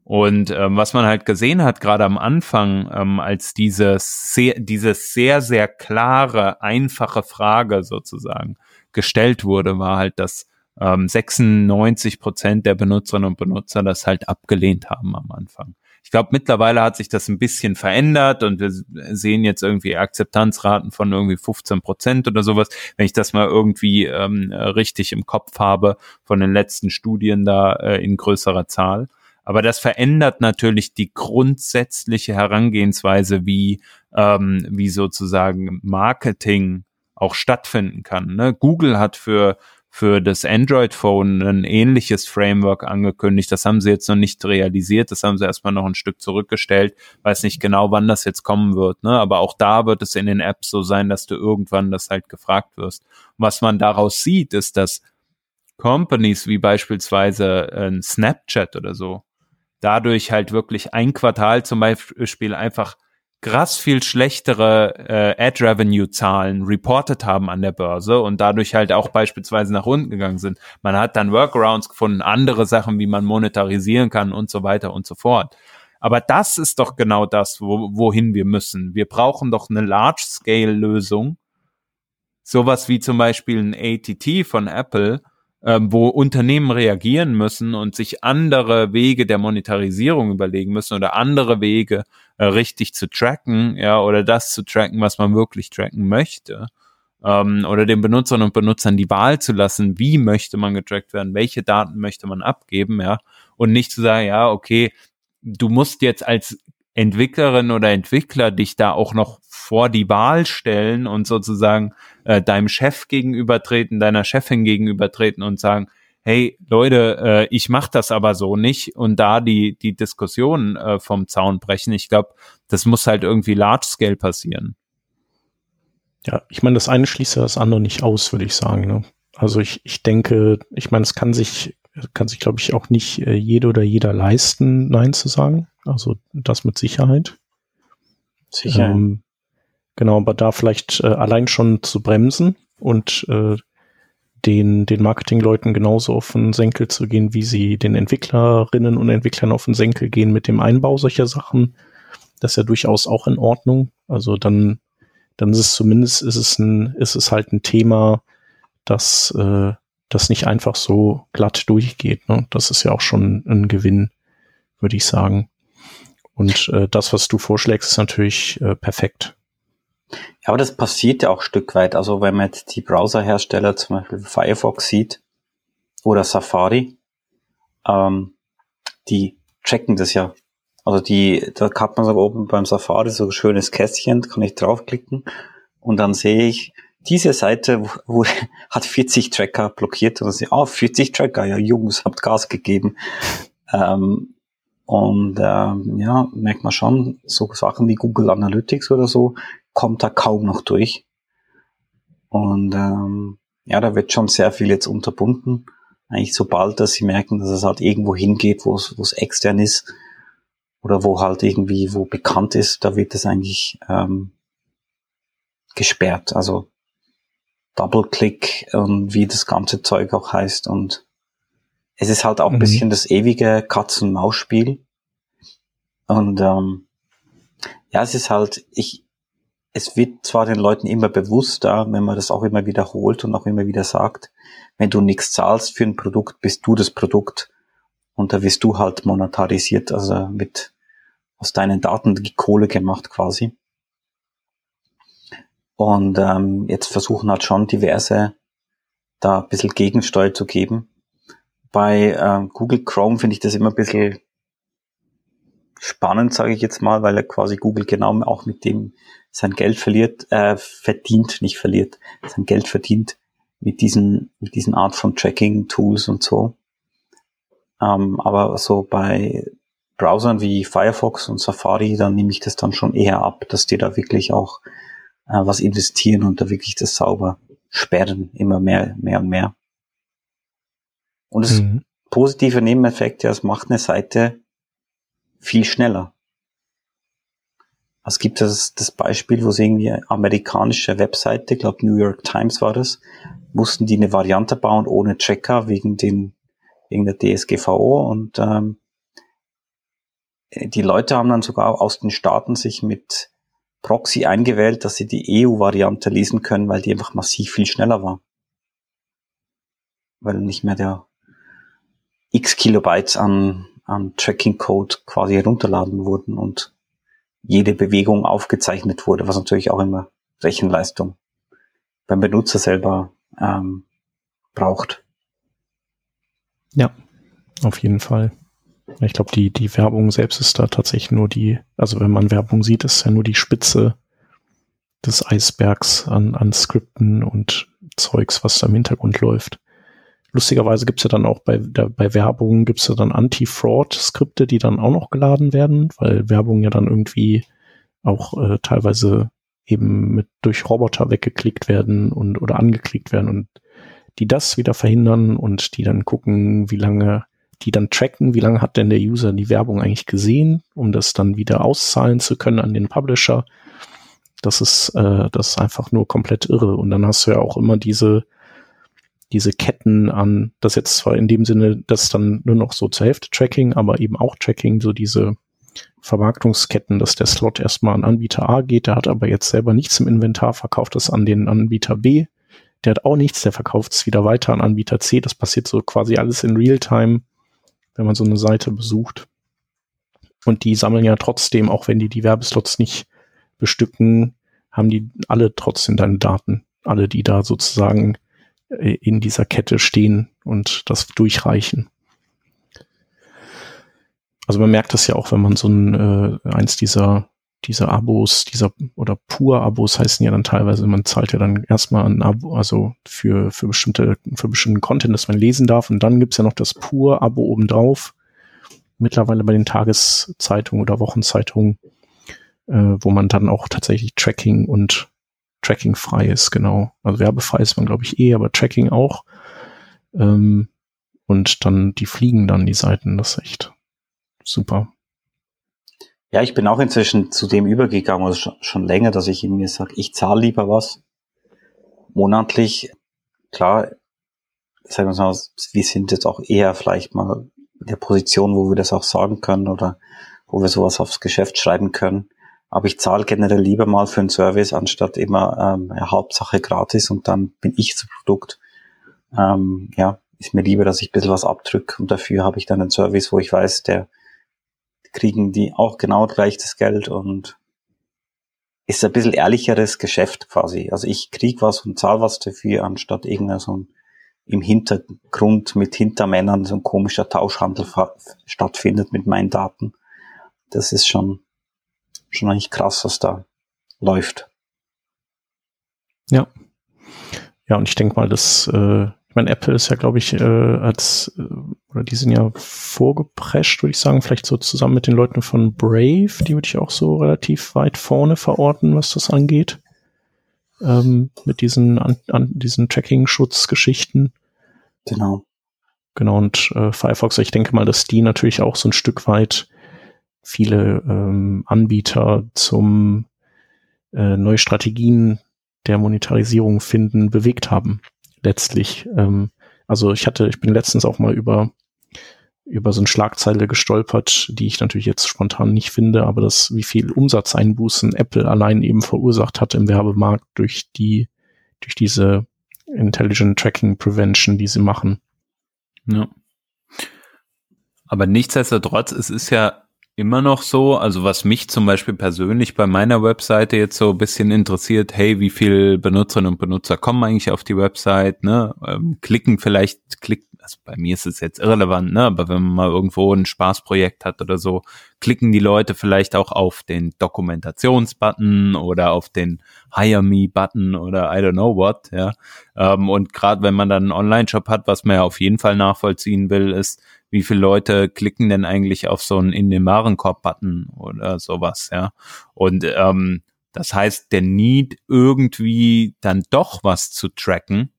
Und ähm, was man halt gesehen hat, gerade am Anfang, ähm, als diese sehr, diese sehr, sehr klare, einfache Frage sozusagen gestellt wurde, war halt, dass ähm, 96 Prozent der Benutzerinnen und Benutzer das halt abgelehnt haben am Anfang. Ich glaube, mittlerweile hat sich das ein bisschen verändert und wir sehen jetzt irgendwie Akzeptanzraten von irgendwie 15 Prozent oder sowas. Wenn ich das mal irgendwie ähm, richtig im Kopf habe von den letzten Studien da äh, in größerer Zahl. Aber das verändert natürlich die grundsätzliche Herangehensweise, wie, ähm, wie sozusagen Marketing auch stattfinden kann. Ne? Google hat für für das Android-Phone ein ähnliches Framework angekündigt. Das haben sie jetzt noch nicht realisiert. Das haben sie erstmal noch ein Stück zurückgestellt. Weiß nicht genau, wann das jetzt kommen wird. Ne? Aber auch da wird es in den Apps so sein, dass du irgendwann das halt gefragt wirst. Und was man daraus sieht, ist, dass Companies wie beispielsweise ein Snapchat oder so dadurch halt wirklich ein Quartal zum Beispiel einfach krass viel schlechtere äh, Ad-Revenue-Zahlen reported haben an der Börse und dadurch halt auch beispielsweise nach unten gegangen sind. Man hat dann Workarounds gefunden, andere Sachen, wie man monetarisieren kann und so weiter und so fort. Aber das ist doch genau das, wo, wohin wir müssen. Wir brauchen doch eine Large-Scale-Lösung. Sowas wie zum Beispiel ein ATT von Apple, ähm, wo Unternehmen reagieren müssen und sich andere Wege der Monetarisierung überlegen müssen oder andere Wege äh, richtig zu tracken, ja, oder das zu tracken, was man wirklich tracken möchte. Ähm, oder den Benutzern und Benutzern die Wahl zu lassen, wie möchte man getrackt werden, welche Daten möchte man abgeben, ja, und nicht zu sagen, ja, okay, du musst jetzt als Entwicklerin oder Entwickler dich da auch noch vor die Wahl stellen und sozusagen äh, deinem Chef gegenübertreten, deiner Chefin gegenübertreten und sagen, hey Leute, äh, ich mache das aber so nicht und da die die Diskussion äh, vom Zaun brechen. Ich glaube, das muss halt irgendwie large scale passieren. Ja, ich meine, das eine schließt das andere nicht aus, würde ich sagen. Ne? Also ich, ich denke, ich meine, es kann sich kann sich, glaube ich, auch nicht äh, jede oder jeder leisten, Nein zu sagen. Also das mit Sicherheit. Sicher. Ähm, genau, aber da vielleicht äh, allein schon zu bremsen und äh, den, den Marketingleuten genauso auf den Senkel zu gehen, wie sie den Entwicklerinnen und Entwicklern auf den Senkel gehen mit dem Einbau solcher Sachen. Das ist ja durchaus auch in Ordnung. Also dann dann ist es zumindest ist es ein, ist es halt ein Thema, das, äh, das nicht einfach so glatt durchgeht. Ne? Das ist ja auch schon ein Gewinn, würde ich sagen. Und äh, das, was du vorschlägst, ist natürlich äh, perfekt. Ja, aber das passiert ja auch Stück weit. Also wenn man jetzt die Browserhersteller, zum Beispiel Firefox sieht oder Safari, ähm, die tracken das ja. Also die, da hat man so oben beim Safari so ein schönes Kästchen, kann ich draufklicken und dann sehe ich, diese Seite wo, hat 40 Tracker blockiert und ich, oh, 40 Tracker, ja Jungs, habt Gas gegeben. Ähm, und ähm, ja, merkt man schon, so Sachen wie Google Analytics oder so, kommt da kaum noch durch. Und ähm, ja, da wird schon sehr viel jetzt unterbunden. Eigentlich sobald, dass sie merken, dass es halt irgendwo hingeht, wo es, wo es extern ist oder wo halt irgendwie, wo bekannt ist, da wird es eigentlich ähm, gesperrt. Also Double-Click und wie das ganze Zeug auch heißt und es ist halt auch mhm. ein bisschen das ewige Katzen-Maus-Spiel. Und ähm, ja, es ist halt, ich, es wird zwar den Leuten immer bewusster, wenn man das auch immer wiederholt und auch immer wieder sagt, wenn du nichts zahlst für ein Produkt, bist du das Produkt und da wirst du halt monetarisiert, also mit aus deinen Daten die Kohle gemacht quasi. Und ähm, jetzt versuchen halt schon diverse da ein bisschen Gegensteuer zu geben. Bei äh, Google Chrome finde ich das immer ein bisschen spannend, sage ich jetzt mal, weil er quasi Google genau auch mit dem sein Geld verliert, äh, verdient, nicht verliert, sein Geld verdient mit diesen, mit diesen Art von Tracking-Tools und so. Ähm, aber so bei Browsern wie Firefox und Safari, dann nehme ich das dann schon eher ab, dass die da wirklich auch äh, was investieren und da wirklich das sauber sperren, immer mehr, mehr und mehr. Und das mhm. positive Nebeneffekt, ja, es macht eine Seite viel schneller. Es gibt das, das Beispiel, wo sie irgendwie amerikanische Webseite, glaube New York Times war das, mussten die eine Variante bauen ohne Checker wegen den wegen der DSGVO und ähm, die Leute haben dann sogar aus den Staaten sich mit Proxy eingewählt, dass sie die EU-Variante lesen können, weil die einfach massiv viel schneller war. Weil nicht mehr der x Kilobytes an, an Tracking-Code quasi herunterladen wurden und jede Bewegung aufgezeichnet wurde, was natürlich auch immer Rechenleistung beim Benutzer selber ähm, braucht. Ja, auf jeden Fall. Ich glaube, die, die Werbung selbst ist da tatsächlich nur die, also wenn man Werbung sieht, ist ja nur die Spitze des Eisbergs an, an Skripten und Zeugs, was da im Hintergrund läuft. Lustigerweise gibt's ja dann auch bei, der, bei Werbung gibt's ja dann Anti-Fraud-Skripte, die dann auch noch geladen werden, weil Werbung ja dann irgendwie auch äh, teilweise eben mit durch Roboter weggeklickt werden und oder angeklickt werden und die das wieder verhindern und die dann gucken, wie lange, die dann tracken, wie lange hat denn der User die Werbung eigentlich gesehen, um das dann wieder auszahlen zu können an den Publisher. Das ist, äh, das ist einfach nur komplett irre. Und dann hast du ja auch immer diese diese Ketten an, das jetzt zwar in dem Sinne, das dann nur noch so zur Hälfte Tracking, aber eben auch Tracking, so diese Vermarktungsketten, dass der Slot erstmal an Anbieter A geht, der hat aber jetzt selber nichts im Inventar, verkauft es an den Anbieter B, der hat auch nichts, der verkauft es wieder weiter an Anbieter C, das passiert so quasi alles in Realtime, wenn man so eine Seite besucht. Und die sammeln ja trotzdem, auch wenn die die Werbeslots nicht bestücken, haben die alle trotzdem deine Daten. Alle, die da sozusagen äh, in dieser Kette stehen und das durchreichen. Also man merkt das ja auch, wenn man so ein äh, eins dieser dieser Abos, dieser oder Pur-Abos heißen ja dann teilweise, man zahlt ja dann erstmal ein Abo, also für, für bestimmte, für bestimmten Content, das man lesen darf. Und dann gibt's ja noch das Pur-Abo obendrauf. Mittlerweile bei den Tageszeitungen oder Wochenzeitungen, äh, wo man dann auch tatsächlich Tracking und Tracking frei ist, genau. Also werbefrei ist man, glaube ich, eh, aber Tracking auch. Ähm, und dann, die fliegen dann die Seiten, das ist echt super. Ja, ich bin auch inzwischen zu dem übergegangen, also schon, länger, dass ich mir sage, ich zahle lieber was monatlich. Klar, sagen wir mal, wir sind jetzt auch eher vielleicht mal in der Position, wo wir das auch sagen können oder wo wir sowas aufs Geschäft schreiben können. Aber ich zahle generell lieber mal für einen Service, anstatt immer ähm, ja, Hauptsache gratis und dann bin ich das Produkt. Ähm, ja, ist mir lieber, dass ich ein bisschen was abdrücke und dafür habe ich dann einen Service, wo ich weiß, der kriegen die auch genau gleich das Geld und ist ein bisschen ehrlicheres Geschäft quasi. Also ich krieg was und zahl was dafür, anstatt irgendein so ein im Hintergrund mit Hintermännern so ein komischer Tauschhandel stattfindet mit meinen Daten. Das ist schon, schon eigentlich krass, was da läuft. Ja. Ja, und ich denke mal, dass äh, ich meine, Apple ist ja, glaube ich, äh, als, äh, oder die sind ja vorgeprescht, würde ich sagen, vielleicht so zusammen mit den Leuten von Brave, die würde ich auch so relativ weit vorne verorten, was das angeht. Ähm, mit diesen, an, an diesen Tracking-Schutzgeschichten. Genau. Genau, und äh, Firefox, ich denke mal, dass die natürlich auch so ein Stück weit viele ähm, Anbieter zum äh, neue Strategien der Monetarisierung finden, bewegt haben letztlich. Ähm, also ich hatte, ich bin letztens auch mal über über so eine Schlagzeile gestolpert, die ich natürlich jetzt spontan nicht finde, aber das, wie viel Umsatzeinbußen Apple allein eben verursacht hat im Werbemarkt durch die, durch diese Intelligent Tracking Prevention, die sie machen. Ja. Aber nichtsdestotrotz, es ist ja immer noch so, also was mich zum Beispiel persönlich bei meiner Webseite jetzt so ein bisschen interessiert, hey, wie viel Benutzerinnen und Benutzer kommen eigentlich auf die Website, ne, ähm, klicken vielleicht, klick, also bei mir ist es jetzt irrelevant, ne, aber wenn man mal irgendwo ein Spaßprojekt hat oder so, klicken die Leute vielleicht auch auf den Dokumentationsbutton oder auf den Hire Me Button oder I don't know what, ja, ähm, und gerade wenn man dann einen Online-Shop hat, was man ja auf jeden Fall nachvollziehen will, ist, wie viele Leute klicken denn eigentlich auf so einen in den Warenkorb-Button oder sowas, ja. Und ähm, das heißt, der Need irgendwie dann doch was zu tracken,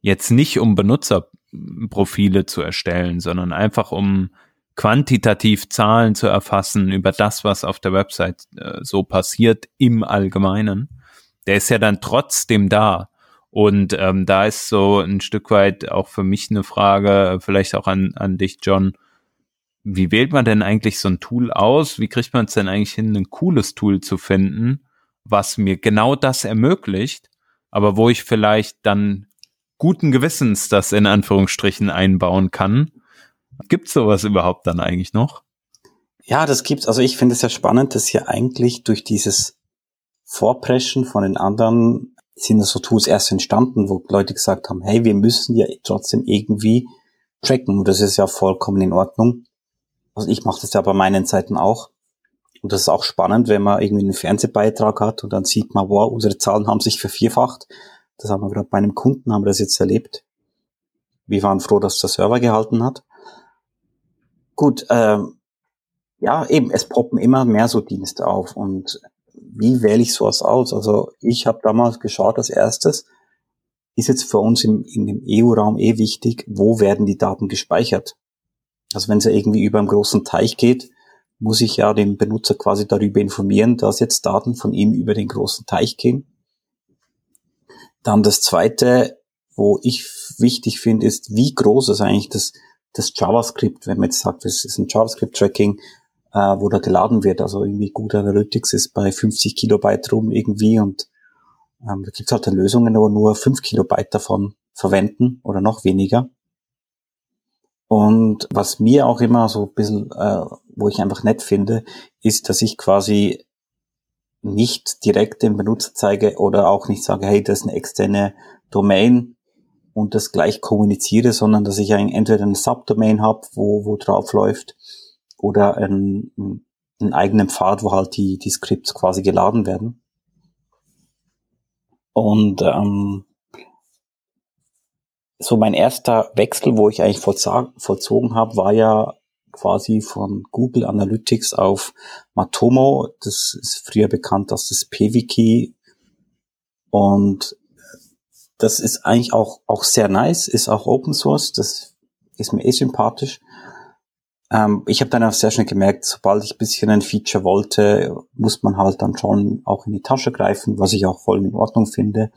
jetzt nicht um Benutzerprofile zu erstellen, sondern einfach um quantitativ Zahlen zu erfassen über das, was auf der Website äh, so passiert im Allgemeinen, der ist ja dann trotzdem da. Und ähm, da ist so ein Stück weit auch für mich eine Frage, vielleicht auch an, an dich, John. Wie wählt man denn eigentlich so ein Tool aus? Wie kriegt man es denn eigentlich hin, ein cooles Tool zu finden, was mir genau das ermöglicht, aber wo ich vielleicht dann guten Gewissens das in Anführungsstrichen einbauen kann? Gibt es sowas überhaupt dann eigentlich noch? Ja, das gibt's. Also ich finde es ja spannend, dass hier eigentlich durch dieses Vorpreschen von den anderen sind so Tools erst entstanden, wo Leute gesagt haben, hey, wir müssen ja trotzdem irgendwie tracken und das ist ja vollkommen in Ordnung. Also ich mache das ja bei meinen Seiten auch. Und das ist auch spannend, wenn man irgendwie einen Fernsehbeitrag hat und dann sieht man, wow, unsere Zahlen haben sich vervierfacht. Das haben wir gerade bei einem Kunden, haben wir das jetzt erlebt. Wir waren froh, dass der Server gehalten hat. Gut, ähm, ja, eben, es poppen immer mehr so Dienste auf und wie wähle ich sowas aus? Also ich habe damals geschaut als erstes, ist jetzt für uns im, in dem EU-Raum eh wichtig, wo werden die Daten gespeichert? Also wenn es ja irgendwie über einen großen Teich geht, muss ich ja den Benutzer quasi darüber informieren, dass jetzt Daten von ihm über den großen Teich gehen. Dann das zweite, wo ich wichtig finde, ist, wie groß ist eigentlich das, das JavaScript, wenn man jetzt sagt, das ist ein JavaScript-Tracking, äh, wo da geladen wird. Also irgendwie Google Analytics ist bei 50 Kilobyte rum irgendwie und ähm, da gibt es halt Lösungen, wo nur 5 Kilobyte davon verwenden oder noch weniger. Und was mir auch immer so ein bisschen, äh, wo ich einfach nett finde, ist, dass ich quasi nicht direkt dem Benutzer zeige oder auch nicht sage, hey, das ist eine externe Domain und das gleich kommuniziere, sondern dass ich entweder eine Subdomain habe, wo, wo drauf läuft, oder einen, einen eigenen Pfad, wo halt die, die Skripts quasi geladen werden. Und ähm, so mein erster Wechsel, wo ich eigentlich vollzogen habe, war ja quasi von Google Analytics auf Matomo. Das ist früher bekannt als das PWiki. Und das ist eigentlich auch, auch sehr nice, ist auch Open Source, das ist mir eh sympathisch. Ähm, ich habe dann auch sehr schnell gemerkt, sobald ich ein bisschen ein Feature wollte, muss man halt dann schon auch in die Tasche greifen, was ich auch voll in Ordnung finde.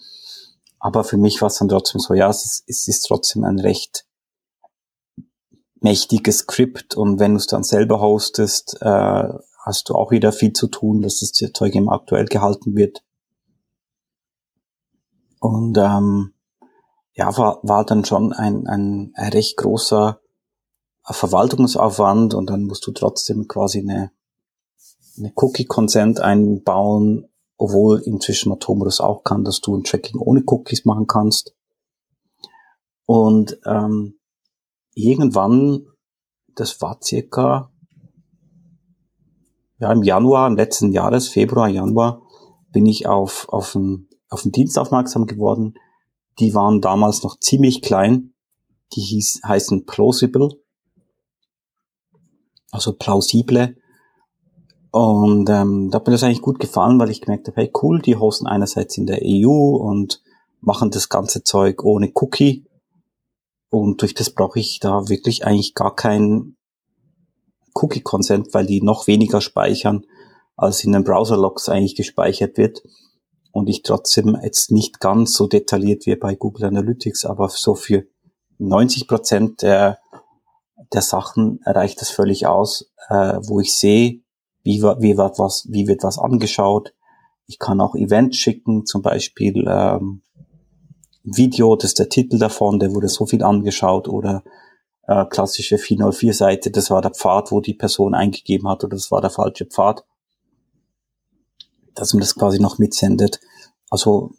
Aber für mich war es dann trotzdem so, ja, es ist, es ist trotzdem ein recht mächtiges Skript und wenn du es dann selber hostest, äh, hast du auch wieder viel zu tun, dass das Zeug immer aktuell gehalten wird. Und ähm, ja, war, war dann schon ein, ein recht großer Verwaltungsaufwand und dann musst du trotzdem quasi eine, eine Cookie-Consent einbauen, obwohl inzwischen Matomo das auch kann, dass du ein Tracking ohne Cookies machen kannst. Und ähm, irgendwann, das war circa ja, im Januar letzten Jahres, Februar, Januar, bin ich auf, auf, einen, auf einen Dienst aufmerksam geworden. Die waren damals noch ziemlich klein. Die hieß, heißen Plausible. Also plausible. Und ähm, da hat mir das eigentlich gut gefallen, weil ich gemerkt habe, hey cool, die hosten einerseits in der EU und machen das ganze Zeug ohne Cookie. Und durch das brauche ich da wirklich eigentlich gar kein Cookie-Consent, weil die noch weniger speichern, als in den Browser-Logs eigentlich gespeichert wird. Und ich trotzdem jetzt nicht ganz so detailliert wie bei Google Analytics, aber so für 90 Prozent der, der Sachen reicht das völlig aus, äh, wo ich sehe, wie, wie, wird was, wie wird was angeschaut. Ich kann auch Events schicken, zum Beispiel ähm, Video, das ist der Titel davon, der wurde so viel angeschaut oder äh, klassische 404-Seite, das war der Pfad, wo die Person eingegeben hat oder das war der falsche Pfad. Dass man das quasi noch mitsendet. Also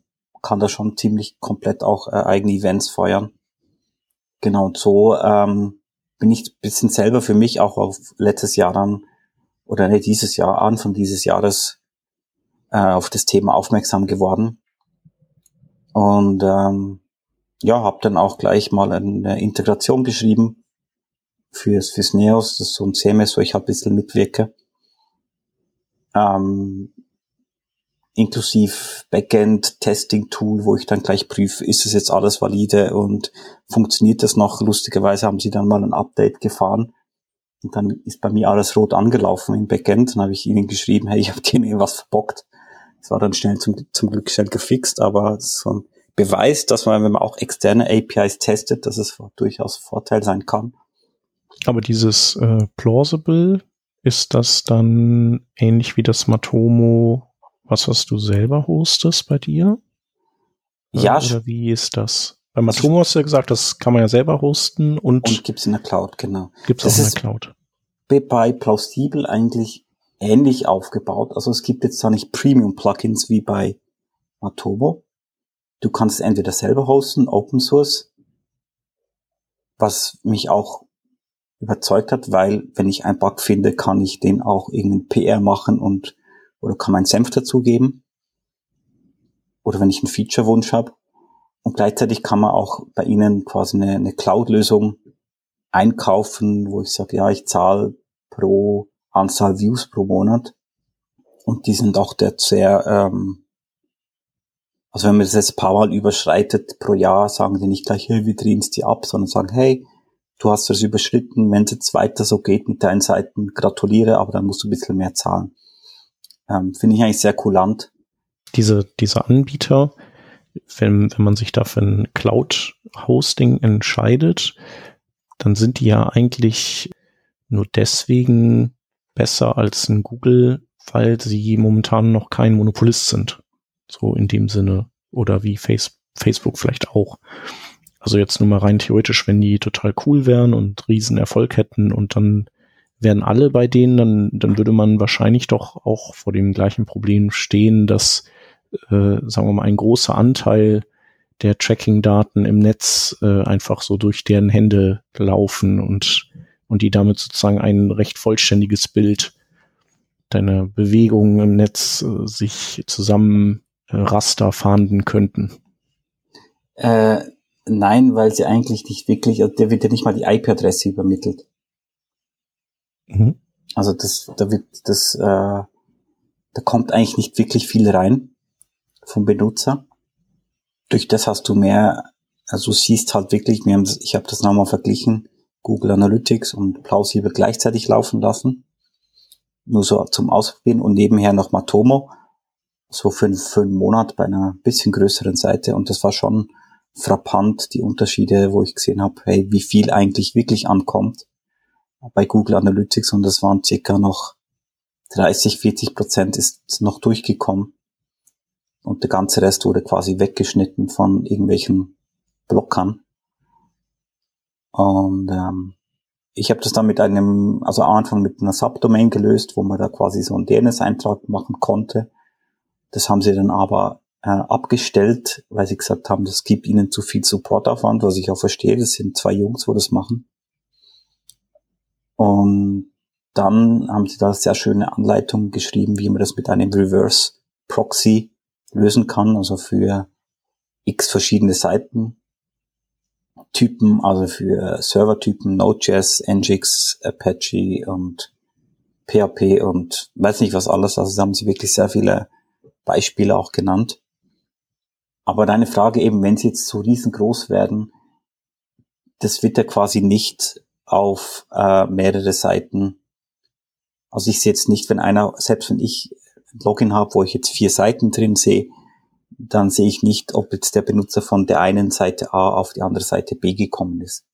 kann da schon ziemlich komplett auch äh, eigene Events feuern. Genau, und so ähm, bin ich bisschen selber für mich auch auf letztes Jahr dann, oder nee, dieses Jahr, Anfang dieses Jahres, äh, auf das Thema aufmerksam geworden. Und ähm, ja, habe dann auch gleich mal eine Integration geschrieben fürs, fürs Neos, das ist so ein CMS, wo ich halt ein bisschen mitwirke. Ähm, inklusive Backend-Testing-Tool, wo ich dann gleich prüfe, ist es jetzt alles valide und funktioniert das noch? Lustigerweise haben sie dann mal ein Update gefahren und dann ist bei mir alles rot angelaufen im Backend. Dann habe ich ihnen geschrieben, hey, ich habe denen was verbockt. Das war dann schnell zum, zum Glück schnell gefixt, aber so ein Beweis, dass man, wenn man auch externe APIs testet, dass es durchaus Vorteil sein kann. Aber dieses äh, Plausible, ist das dann ähnlich wie das Matomo, was hast du selber hostest bei dir? Ja. Oder wie ist das? Bei Matomo hast du ja gesagt, das kann man ja selber hosten und, und gibt's in der Cloud, genau. Gibt's das auch in der Cloud. Bei Plausible eigentlich ähnlich aufgebaut. Also es gibt jetzt da nicht Premium-Plugins wie bei Matomo. Du kannst entweder selber hosten, Open Source, was mich auch überzeugt hat, weil wenn ich einen Bug finde, kann ich den auch irgendeinen PR machen und oder kann meinen Senf dazugeben. Oder wenn ich einen Feature-Wunsch habe. Und gleichzeitig kann man auch bei Ihnen quasi eine, eine Cloud-Lösung einkaufen, wo ich sage, ja, ich zahle pro Anzahl Views pro Monat. Und die sind auch der sehr ähm, also wenn man das jetzt paar Mal überschreitet pro Jahr, sagen die nicht gleich, hey, wir drehen es dir ab, sondern sagen, hey, du hast das überschritten, wenn es jetzt weiter so geht mit deinen Seiten, gratuliere, aber dann musst du ein bisschen mehr zahlen. Ähm, Finde ich eigentlich sehr kulant. Diese, diese Anbieter, wenn, wenn man sich da für ein Cloud-Hosting entscheidet, dann sind die ja eigentlich nur deswegen besser als ein Google, weil sie momentan noch kein Monopolist sind. So in dem Sinne. Oder wie Face Facebook vielleicht auch. Also jetzt nur mal rein theoretisch, wenn die total cool wären und riesen Erfolg hätten und dann wären alle bei denen, dann, dann würde man wahrscheinlich doch auch vor dem gleichen Problem stehen, dass, äh, sagen wir mal, ein großer Anteil der Tracking-Daten im Netz äh, einfach so durch deren Hände laufen und, und die damit sozusagen ein recht vollständiges Bild deiner Bewegungen im Netz äh, sich zusammen äh, Raster fahnden könnten? Äh, nein, weil sie eigentlich nicht wirklich, der wird ja nicht mal die IP-Adresse übermittelt. Mhm. Also das, da wird das, äh, da kommt eigentlich nicht wirklich viel rein vom Benutzer. Durch das hast du mehr, also siehst halt wirklich, wir haben ich habe das nochmal verglichen, Google Analytics und Plausible gleichzeitig laufen lassen. Nur so zum Ausprobieren und nebenher noch Matomo so für, für einen Monat bei einer bisschen größeren Seite und das war schon frappant, die Unterschiede, wo ich gesehen habe, hey, wie viel eigentlich wirklich ankommt bei Google Analytics und das waren circa noch 30, 40 Prozent ist noch durchgekommen. Und der ganze Rest wurde quasi weggeschnitten von irgendwelchen Blockern. Und ähm, ich habe das dann mit einem, also am Anfang mit einer Subdomain gelöst, wo man da quasi so einen DNS-Eintrag machen konnte. Das haben sie dann aber äh, abgestellt, weil sie gesagt haben, das gibt ihnen zu viel Supportaufwand, was ich auch verstehe. Das sind zwei Jungs, wo das machen. Und dann haben sie da sehr schöne Anleitungen geschrieben, wie man das mit einem Reverse Proxy lösen kann, also für x verschiedene Seiten. Typen, also für Servertypen, Node.js, Nginx, Apache und PHP und weiß nicht was alles. Also da haben sie wirklich sehr viele Beispiele auch genannt. Aber deine Frage eben, wenn sie jetzt so riesengroß werden, das wird ja quasi nicht auf äh, mehrere Seiten. Also ich sehe jetzt nicht, wenn einer, selbst wenn ich ein Login habe, wo ich jetzt vier Seiten drin sehe, dann sehe ich nicht, ob jetzt der Benutzer von der einen Seite A auf die andere Seite B gekommen ist.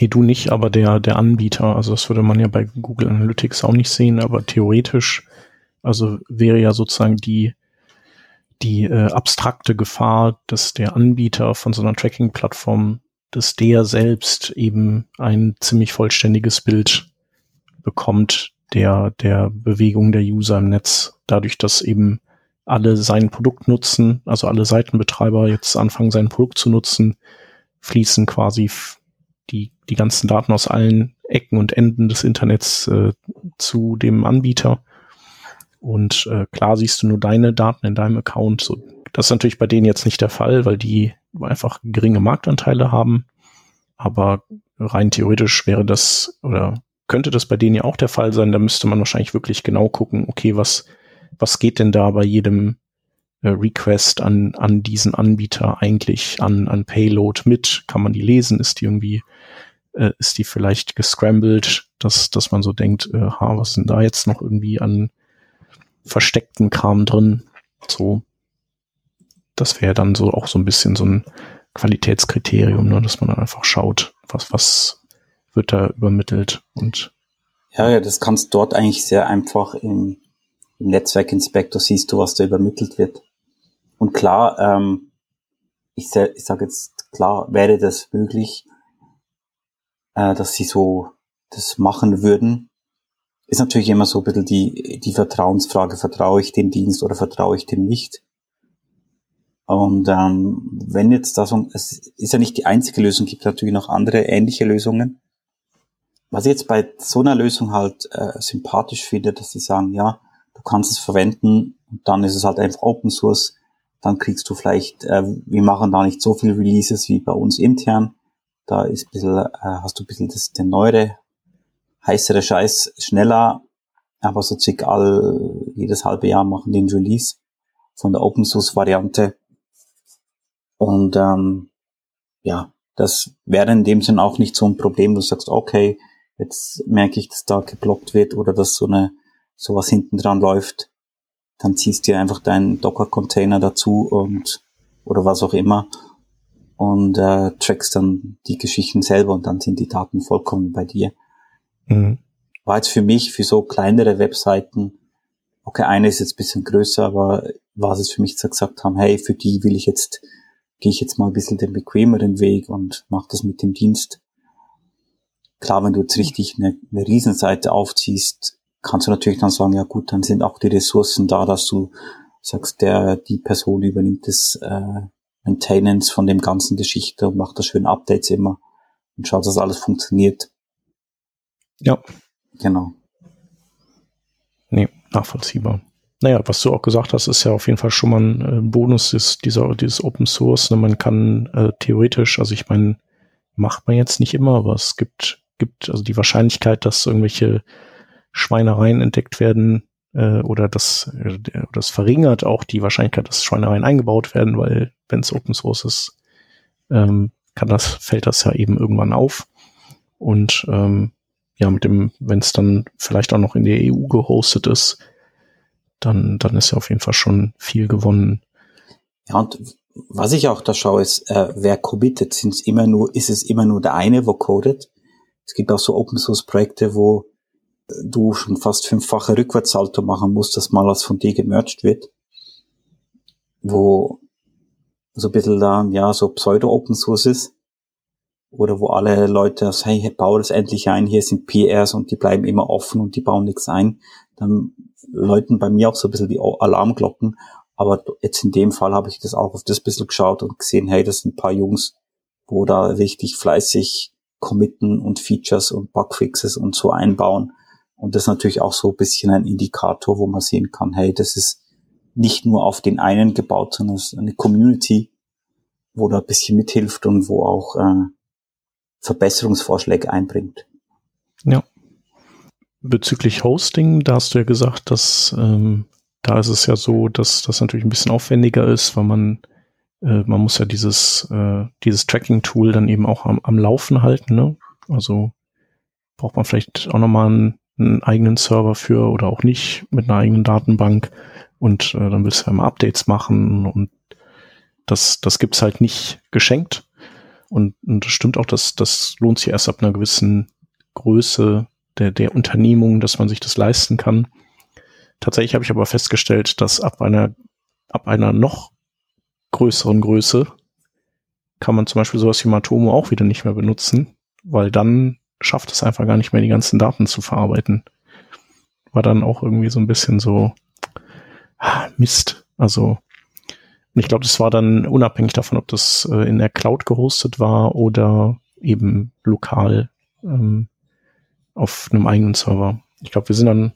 Nee, du nicht, aber der, der Anbieter. Also das würde man ja bei Google Analytics auch nicht sehen, aber theoretisch, also wäre ja sozusagen die, die äh, abstrakte Gefahr, dass der Anbieter von so einer Tracking-Plattform, dass der selbst eben ein ziemlich vollständiges Bild bekommt der, der Bewegung der User im Netz, dadurch, dass eben alle sein Produkt nutzen, also alle Seitenbetreiber jetzt anfangen, sein Produkt zu nutzen, fließen quasi die, die ganzen Daten aus allen Ecken und Enden des Internets äh, zu dem Anbieter. Und äh, klar siehst du nur deine Daten in deinem Account. So, das ist natürlich bei denen jetzt nicht der Fall, weil die einfach geringe Marktanteile haben. Aber rein theoretisch wäre das oder könnte das bei denen ja auch der Fall sein. Da müsste man wahrscheinlich wirklich genau gucken, okay, was, was geht denn da bei jedem äh, Request an, an diesen Anbieter eigentlich an, an Payload mit? Kann man die lesen? Ist die irgendwie, äh, ist die vielleicht gescrambled, dass, dass man so denkt, äh, ha, was sind da jetzt noch irgendwie an versteckten Kram drin. So, das wäre dann so auch so ein bisschen so ein Qualitätskriterium, ne, dass man dann einfach schaut, was, was wird da übermittelt und ja, ja, das kannst dort eigentlich sehr einfach im, im Netzwerkinspektor siehst du, was da übermittelt wird. Und klar, ähm, ich, ich sage jetzt klar, wäre das möglich, äh, dass sie so das machen würden, ist natürlich immer so ein bisschen die, die Vertrauensfrage, vertraue ich dem Dienst oder vertraue ich dem nicht? Und ähm, wenn jetzt das, es ist ja nicht die einzige Lösung, gibt natürlich noch andere ähnliche Lösungen. Was ich jetzt bei so einer Lösung halt äh, sympathisch finde, dass sie sagen, ja, du kannst es verwenden und dann ist es halt einfach Open Source, dann kriegst du vielleicht, äh, wir machen da nicht so viel Releases wie bei uns intern, da ist ein bisschen, äh, hast du ein bisschen das, den neuere heißere Scheiß schneller, aber so circa all, jedes halbe Jahr machen den Release von der Open Source Variante. Und ähm, ja, das wäre in dem Sinn auch nicht so ein Problem. Du sagst, okay, jetzt merke ich, dass da geblockt wird oder dass so eine sowas hinten dran läuft. Dann ziehst du einfach deinen Docker-Container dazu und oder was auch immer und äh, trackst dann die Geschichten selber und dann sind die Daten vollkommen bei dir. Mhm. War jetzt für mich, für so kleinere Webseiten, okay, eine ist jetzt ein bisschen größer, aber war es für mich gesagt haben, hey, für die will ich jetzt, gehe ich jetzt mal ein bisschen den bequemeren Weg und mache das mit dem Dienst. Klar, wenn du jetzt richtig eine, eine Riesenseite aufziehst, kannst du natürlich dann sagen, ja gut, dann sind auch die Ressourcen da, dass du sagst, der, die Person übernimmt das äh, Maintenance von dem ganzen Geschichte und macht da schön Updates immer und schaut, dass alles funktioniert. Ja. Genau. Nee, nachvollziehbar. Naja, was du auch gesagt hast, ist ja auf jeden Fall schon mal ein äh, Bonus ist dieser, dieses Open Source. Ne? Man kann äh, theoretisch, also ich meine, macht man jetzt nicht immer, aber es gibt, gibt also die Wahrscheinlichkeit, dass irgendwelche Schweinereien entdeckt werden äh, oder das, äh, das verringert auch die Wahrscheinlichkeit, dass Schweinereien eingebaut werden, weil wenn es Open Source ist, ähm, kann das, fällt das ja eben irgendwann auf. Und ähm, ja, mit dem, wenn es dann vielleicht auch noch in der EU gehostet ist, dann, dann ist ja auf jeden Fall schon viel gewonnen. Ja, und was ich auch da schaue, ist, äh, wer committet, sind es immer nur, ist es immer nur der eine, wo codet? Es gibt auch so Open Source Projekte, wo du schon fast fünffache Rückwärtssalto machen musst, dass mal was von dir gemerged wird, wo so ein bisschen da, ja, so Pseudo-Open Source ist, oder wo alle Leute sagen, hey, bau das endlich ein, hier sind PRs und die bleiben immer offen und die bauen nichts ein, dann läuten bei mir auch so ein bisschen die Alarmglocken. Aber jetzt in dem Fall habe ich das auch auf das bisschen geschaut und gesehen, hey, das sind ein paar Jungs, wo da richtig fleißig committen und Features und Bugfixes und so einbauen. Und das ist natürlich auch so ein bisschen ein Indikator, wo man sehen kann, hey, das ist nicht nur auf den einen gebaut, sondern es ist eine Community, wo da ein bisschen mithilft und wo auch äh, Verbesserungsvorschläge einbringt. Ja. Bezüglich Hosting, da hast du ja gesagt, dass ähm, da ist es ja so, dass das natürlich ein bisschen aufwendiger ist, weil man äh, man muss ja dieses äh, dieses Tracking-Tool dann eben auch am, am Laufen halten. Ne? Also braucht man vielleicht auch nochmal einen, einen eigenen Server für oder auch nicht mit einer eigenen Datenbank und äh, dann willst du ja immer Updates machen und das, das gibt's halt nicht geschenkt. Und, und das stimmt auch, dass das lohnt sich erst ab einer gewissen Größe der, der Unternehmung, dass man sich das leisten kann. Tatsächlich habe ich aber festgestellt, dass ab einer, ab einer noch größeren Größe kann man zum Beispiel sowas wie Matomo auch wieder nicht mehr benutzen, weil dann schafft es einfach gar nicht mehr, die ganzen Daten zu verarbeiten. War dann auch irgendwie so ein bisschen so, ah, Mist. Also und ich glaube, das war dann unabhängig davon, ob das äh, in der Cloud gehostet war oder eben lokal ähm, auf einem eigenen Server. Ich glaube, wir sind dann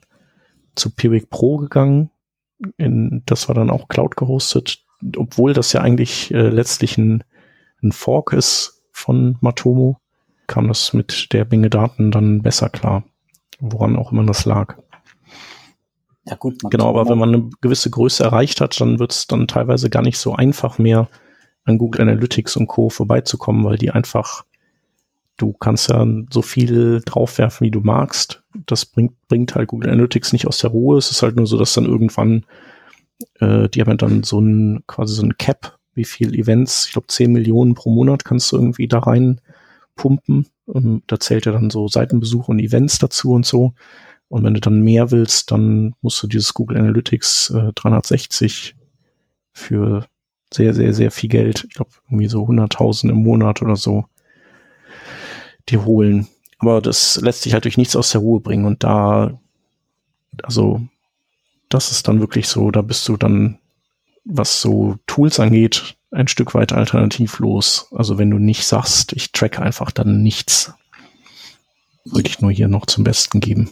zu Piwik Pro gegangen. In, das war dann auch Cloud gehostet, obwohl das ja eigentlich äh, letztlich ein, ein Fork ist von Matomo, kam das mit der Menge Daten dann besser klar, woran auch immer das lag. Ja gut, genau, aber wenn man eine gewisse Größe erreicht hat, dann wird es dann teilweise gar nicht so einfach mehr an Google Analytics und Co. vorbeizukommen, weil die einfach, du kannst ja so viel draufwerfen, wie du magst. Das bringt, bringt halt Google Analytics nicht aus der Ruhe. Es ist halt nur so, dass dann irgendwann, äh, die haben dann so ein, quasi so ein Cap, wie viel Events, ich glaube 10 Millionen pro Monat kannst du irgendwie da rein pumpen. Und da zählt ja dann so Seitenbesuche und Events dazu und so. Und wenn du dann mehr willst, dann musst du dieses Google Analytics äh, 360 für sehr, sehr, sehr viel Geld, ich glaube irgendwie so 100.000 im Monat oder so, dir holen. Aber das lässt sich halt durch nichts aus der Ruhe bringen. Und da, also, das ist dann wirklich so, da bist du dann, was so Tools angeht, ein Stück weit alternativlos. Also wenn du nicht sagst, ich tracke einfach dann nichts, würde ich nur hier noch zum Besten geben.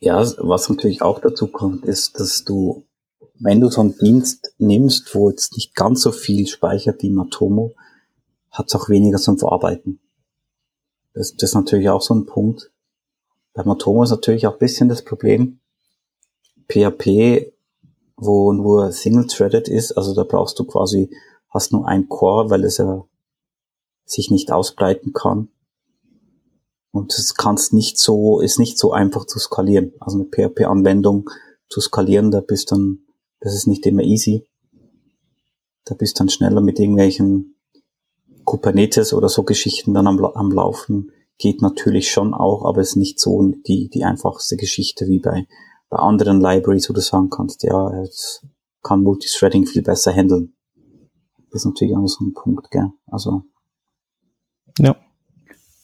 Ja, was natürlich auch dazu kommt, ist, dass du, wenn du so einen Dienst nimmst, wo jetzt nicht ganz so viel speichert wie Matomo, hat es auch weniger zum Verarbeiten. Das, das ist natürlich auch so ein Punkt. Bei Matomo ist natürlich auch ein bisschen das Problem, PHP, wo nur single-threaded ist, also da brauchst du quasi, hast nur ein Core, weil es ja sich nicht ausbreiten kann. Und das kannst nicht so, ist nicht so einfach zu skalieren. Also eine PHP-Anwendung zu skalieren, da bist dann, das ist nicht immer easy. Da bist dann schneller mit irgendwelchen Kubernetes oder so Geschichten dann am, am Laufen. Geht natürlich schon auch, aber ist nicht so die, die einfachste Geschichte wie bei, bei anderen Libraries, wo du sagen kannst, ja, es kann Multithreading viel besser handeln. Das ist natürlich auch so ein Punkt, gell? Also. Ja.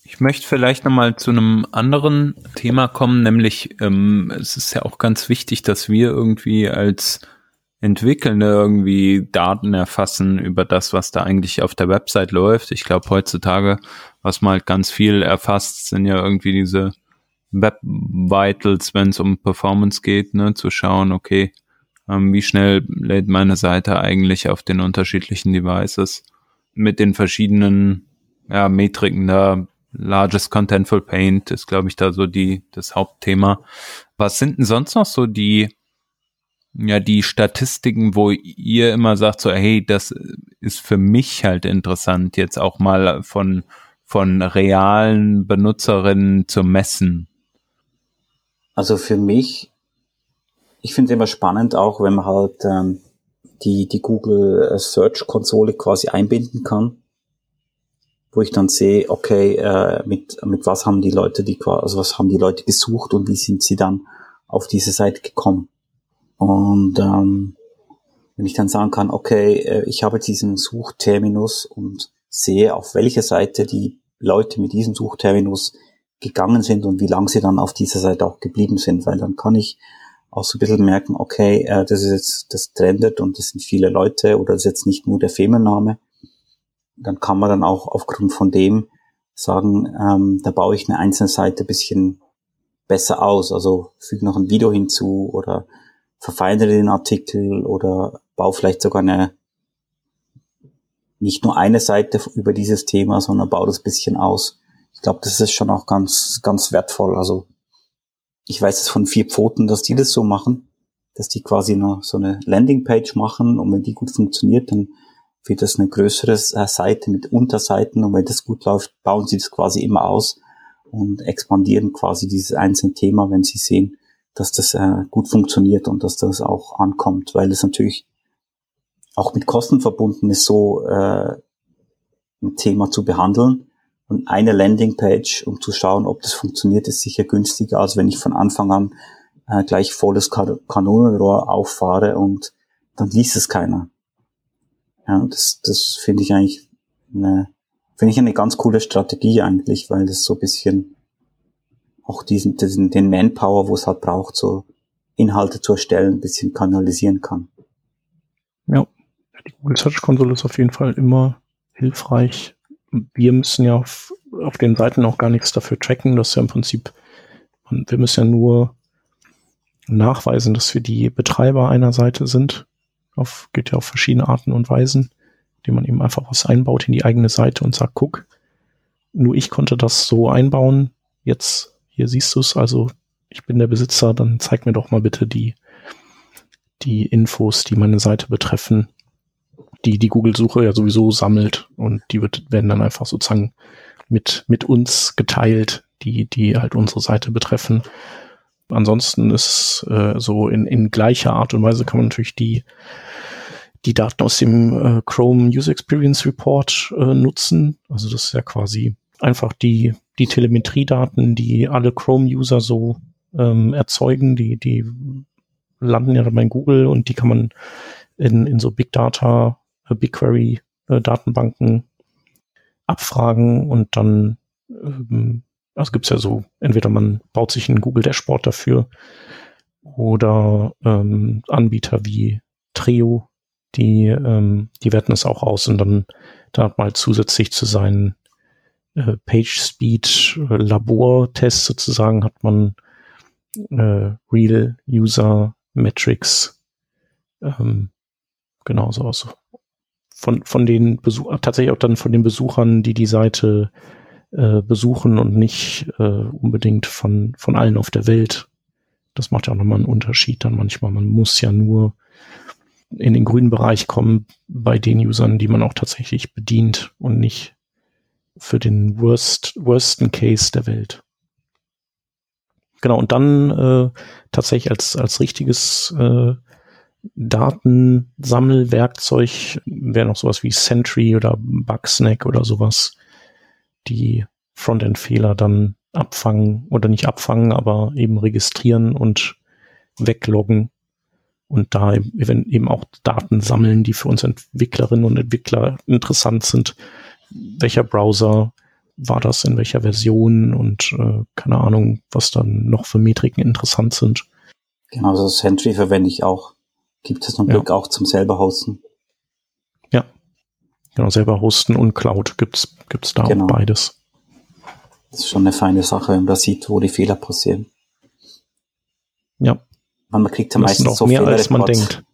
Ich möchte vielleicht nochmal zu einem anderen Thema kommen, nämlich ähm, es ist ja auch ganz wichtig, dass wir irgendwie als Entwickelnde irgendwie Daten erfassen über das, was da eigentlich auf der Website läuft. Ich glaube heutzutage, was man halt ganz viel erfasst, sind ja irgendwie diese Web Vitals, wenn es um Performance geht, ne, zu schauen, okay, ähm, wie schnell lädt meine Seite eigentlich auf den unterschiedlichen Devices mit den verschiedenen ja, Metriken da Largest Contentful Paint ist, glaube ich, da so die, das Hauptthema. Was sind denn sonst noch so die, ja, die Statistiken, wo ihr immer sagt, so, hey, das ist für mich halt interessant, jetzt auch mal von, von realen Benutzerinnen zu messen? Also für mich, ich finde immer spannend, auch wenn man halt ähm, die, die Google Search Konsole quasi einbinden kann wo ich dann sehe, okay, äh, mit, mit was haben die Leute die, also was haben die Leute gesucht und wie sind sie dann auf diese Seite gekommen. Und ähm, wenn ich dann sagen kann, okay, äh, ich habe jetzt diesen Suchterminus und sehe, auf welche Seite die Leute mit diesem Suchterminus gegangen sind und wie lange sie dann auf dieser Seite auch geblieben sind, weil dann kann ich auch so ein bisschen merken, okay, äh, das ist jetzt, das trendet und das sind viele Leute oder das ist jetzt nicht nur der Firmenname. Dann kann man dann auch aufgrund von dem sagen, ähm, da baue ich eine einzelne Seite bisschen besser aus, also füge noch ein Video hinzu oder verfeinere den Artikel oder baue vielleicht sogar eine nicht nur eine Seite über dieses Thema, sondern baue das bisschen aus. Ich glaube, das ist schon auch ganz, ganz wertvoll. Also ich weiß es von vier Pfoten, dass die das so machen, dass die quasi noch so eine Landingpage machen und wenn die gut funktioniert, dann wird das eine größere äh, Seite mit Unterseiten und wenn das gut läuft, bauen sie das quasi immer aus und expandieren quasi dieses einzelne Thema, wenn sie sehen, dass das äh, gut funktioniert und dass das auch ankommt, weil das natürlich auch mit Kosten verbunden ist, so äh, ein Thema zu behandeln. Und eine Landingpage, um zu schauen, ob das funktioniert, ist sicher günstiger, als wenn ich von Anfang an äh, gleich volles kan Kanonenrohr auffahre und dann liest es keiner. Ja, das, das finde ich eigentlich eine, finde ich eine ganz coole Strategie eigentlich, weil das so ein bisschen auch diesen, diesen den Manpower, wo es halt braucht, so Inhalte zu erstellen, ein bisschen kanalisieren kann. Ja, die Google Search Console ist auf jeden Fall immer hilfreich. Wir müssen ja auf, auf den Seiten auch gar nichts dafür tracken. Das ist ja im Prinzip, wir müssen ja nur nachweisen, dass wir die Betreiber einer Seite sind. Auf, geht ja auf verschiedene Arten und Weisen, die man eben einfach was einbaut in die eigene Seite und sagt, guck, nur ich konnte das so einbauen. Jetzt hier siehst du es, also ich bin der Besitzer, dann zeig mir doch mal bitte die, die Infos, die meine Seite betreffen, die die Google-Suche ja sowieso sammelt und die wird, werden dann einfach sozusagen mit, mit uns geteilt, die, die halt unsere Seite betreffen. Ansonsten ist äh, so in, in gleicher Art und Weise kann man natürlich die, die Daten aus dem äh, Chrome User Experience Report äh, nutzen. Also das ist ja quasi einfach die, die Telemetriedaten, die alle Chrome-User so ähm, erzeugen, die, die landen ja dann bei Google und die kann man in, in so Big Data, äh, BigQuery äh, Datenbanken abfragen und dann, ähm, also gibt's ja so, entweder man baut sich ein Google Dashboard dafür oder ähm, Anbieter wie Treo, die, ähm, die werten es auch aus und dann da mal zusätzlich zu seinen äh, Page Speed Labortest sozusagen hat man äh, Real User Metrics ähm, genauso aus von von den Besuch tatsächlich auch dann von den Besuchern, die die Seite äh, besuchen und nicht äh, unbedingt von von allen auf der Welt. Das macht ja auch nochmal einen Unterschied dann manchmal. Man muss ja nur in den grünen Bereich kommen bei den Usern, die man auch tatsächlich bedient und nicht für den worst, worsten Case der Welt. Genau, und dann äh, tatsächlich als, als richtiges äh, Datensammelwerkzeug wäre noch sowas wie Sentry oder Bugsnack oder sowas, die Frontend-Fehler dann abfangen oder nicht abfangen, aber eben registrieren und wegloggen und da eben auch Daten sammeln, die für uns Entwicklerinnen und Entwickler interessant sind, welcher Browser war das, in welcher Version und äh, keine Ahnung, was dann noch für Metriken interessant sind. Genau, so Sentry verwende ich auch. Gibt es noch ja. Glück auch zum selber hosten? Ja, genau, selber hosten und Cloud gibt's gibt's da genau. auch beides. Das ist schon eine feine Sache, wenn man sieht, wo die Fehler passieren. Ja. Man kriegt ja meistens so mehr, Fehlerreports. Als man denkt.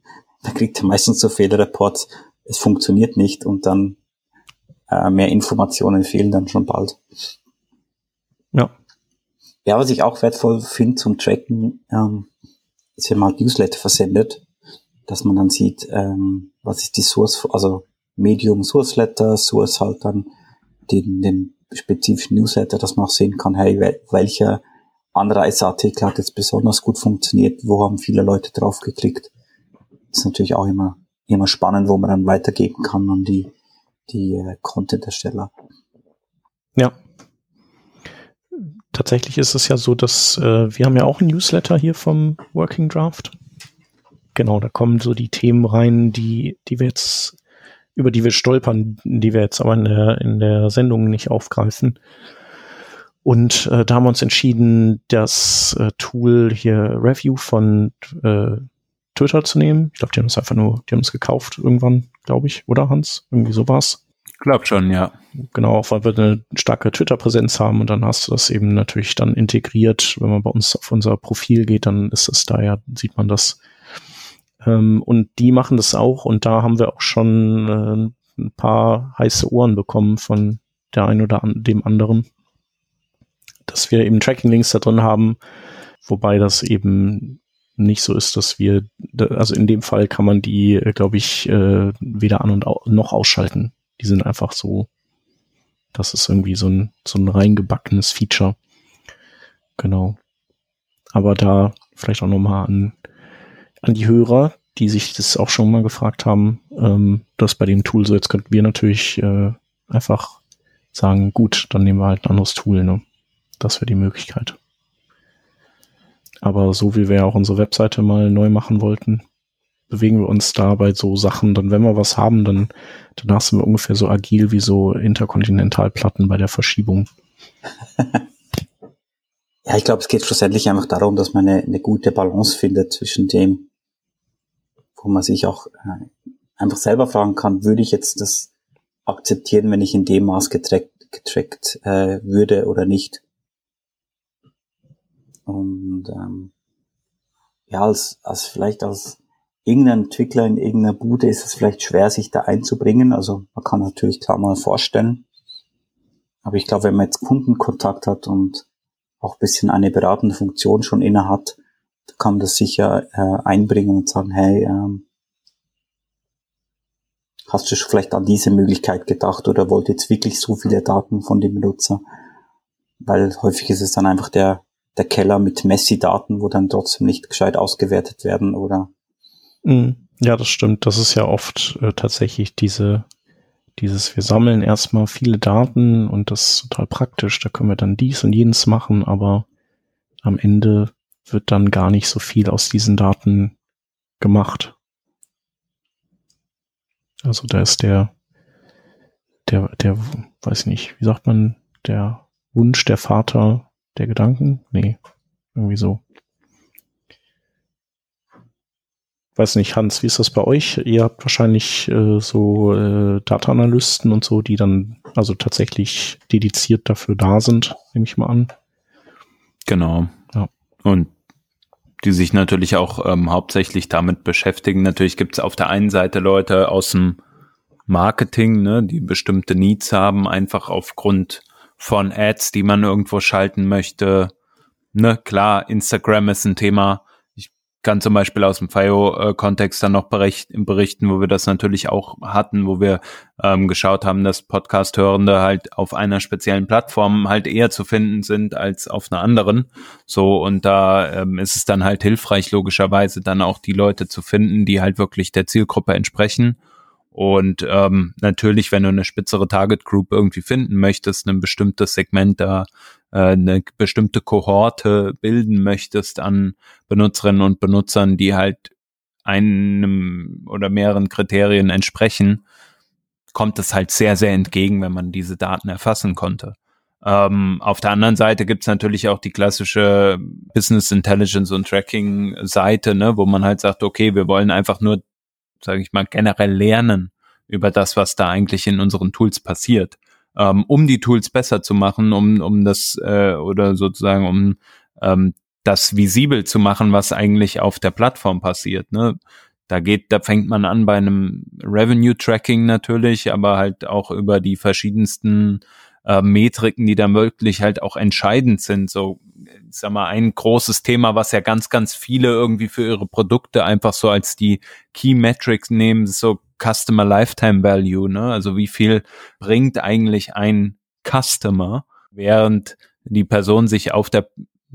Man kriegt ja meistens so Fehlerreports, es funktioniert nicht und dann äh, mehr Informationen fehlen dann schon bald. Ja. Ja, was ich auch wertvoll finde zum Tracken, ähm, ist, wenn man halt Newsletter versendet, dass man dann sieht, ähm, was ist die Source, also Medium Source Letter, Source halt dann den, den spezifischen Newsletter, dass man auch sehen kann, hey, welcher Anreiseartikel hat jetzt besonders gut funktioniert, wo haben viele Leute drauf geklickt. Ist natürlich auch immer, immer spannend, wo man dann weitergeben kann an die die äh, Content-Ersteller. Ja. Tatsächlich ist es ja so, dass äh, wir haben ja auch ein Newsletter hier vom Working Draft. Genau, da kommen so die Themen rein, die, die wir jetzt, über die wir stolpern, die wir jetzt aber in der, in der Sendung nicht aufgreifen. Und äh, da haben wir uns entschieden, das äh, Tool hier Review von äh, Twitter zu nehmen. Ich glaube, die haben es einfach nur, die haben es gekauft irgendwann, glaube ich, oder Hans? Irgendwie so war's. Glaubt schon, ja. Genau, auch weil wir eine starke Twitter-Präsenz haben und dann hast du das eben natürlich dann integriert. Wenn man bei uns auf unser Profil geht, dann ist es da ja, sieht man das. Ähm, und die machen das auch und da haben wir auch schon äh, ein paar heiße Ohren bekommen von der einen oder an, dem anderen, dass wir eben Tracking-Links da drin haben, wobei das eben nicht so ist, dass wir, also in dem Fall kann man die, glaube ich, äh, weder an und au noch ausschalten. Die sind einfach so, das ist irgendwie so ein, so ein reingebackenes Feature. Genau. Aber da vielleicht auch nochmal an, an die Hörer, die sich das auch schon mal gefragt haben, ähm, das bei dem Tool so, jetzt könnten wir natürlich äh, einfach sagen, gut, dann nehmen wir halt ein anderes Tool, ne? Das wäre die Möglichkeit. Aber so wie wir auch unsere Webseite mal neu machen wollten, bewegen wir uns da bei so Sachen, dann wenn wir was haben, dann danach sind wir ungefähr so agil wie so Interkontinentalplatten bei der Verschiebung. ja, ich glaube, es geht schlussendlich einfach darum, dass man eine, eine gute Balance findet zwischen dem, wo man sich auch äh, einfach selber fragen kann, würde ich jetzt das akzeptieren, wenn ich in dem Maß getrackt, getrackt äh, würde oder nicht. Und ähm, ja, als, als vielleicht als irgendein Entwickler in irgendeiner Bude ist es vielleicht schwer, sich da einzubringen. Also man kann natürlich klar mal vorstellen. Aber ich glaube, wenn man jetzt Kundenkontakt hat und auch bisschen eine beratende Funktion schon inne hat, kann man das sicher äh, einbringen und sagen, hey, ähm, hast du schon vielleicht an diese Möglichkeit gedacht oder wollt jetzt wirklich so viele Daten von dem Benutzer? Weil häufig ist es dann einfach der, der Keller mit Messi-Daten, wo dann trotzdem nicht gescheit ausgewertet werden oder Mhm. Ja, das stimmt. Das ist ja oft äh, tatsächlich diese, dieses, wir sammeln erstmal viele Daten und das ist total praktisch. Da können wir dann dies und jenes machen, aber am Ende wird dann gar nicht so viel aus diesen Daten gemacht. Also da ist der, der, der, weiß nicht, wie sagt man, der Wunsch der Vater der Gedanken? Nee, irgendwie so. weiß nicht, Hans, wie ist das bei euch? Ihr habt wahrscheinlich äh, so äh, Data-Analysten und so, die dann also tatsächlich dediziert dafür da sind, nehme ich mal an. Genau. Ja. Und die sich natürlich auch ähm, hauptsächlich damit beschäftigen. Natürlich gibt es auf der einen Seite Leute aus dem Marketing, ne, die bestimmte Needs haben, einfach aufgrund von Ads, die man irgendwo schalten möchte. Ne, klar, Instagram ist ein Thema, kann zum Beispiel aus dem FIO-Kontext dann noch berichten, berichten, wo wir das natürlich auch hatten, wo wir ähm, geschaut haben, dass Podcast-Hörende halt auf einer speziellen Plattform halt eher zu finden sind als auf einer anderen. So, und da ähm, ist es dann halt hilfreich, logischerweise dann auch die Leute zu finden, die halt wirklich der Zielgruppe entsprechen. Und ähm, natürlich, wenn du eine spitzere Target Group irgendwie finden möchtest, ein bestimmtes Segment da äh, eine bestimmte Kohorte bilden möchtest an Benutzerinnen und Benutzern, die halt einem oder mehreren Kriterien entsprechen, kommt es halt sehr, sehr entgegen, wenn man diese Daten erfassen konnte. Ähm, auf der anderen Seite gibt's natürlich auch die klassische Business Intelligence und Tracking Seite, ne, wo man halt sagt, okay, wir wollen einfach nur, sage ich mal, generell lernen über das, was da eigentlich in unseren Tools passiert ähm, um die Tools besser zu machen, um, um das äh, oder sozusagen um ähm, das visibel zu machen, was eigentlich auf der Plattform passiert. Ne? Da geht, da fängt man an bei einem Revenue Tracking natürlich, aber halt auch über die verschiedensten äh, Metriken, die dann wirklich halt auch entscheidend sind. So, ich sag mal, ein großes Thema, was ja ganz, ganz viele irgendwie für ihre Produkte einfach so als die Key Metrics nehmen, so Customer Lifetime Value, ne? Also wie viel bringt eigentlich ein Customer, während die Person sich auf der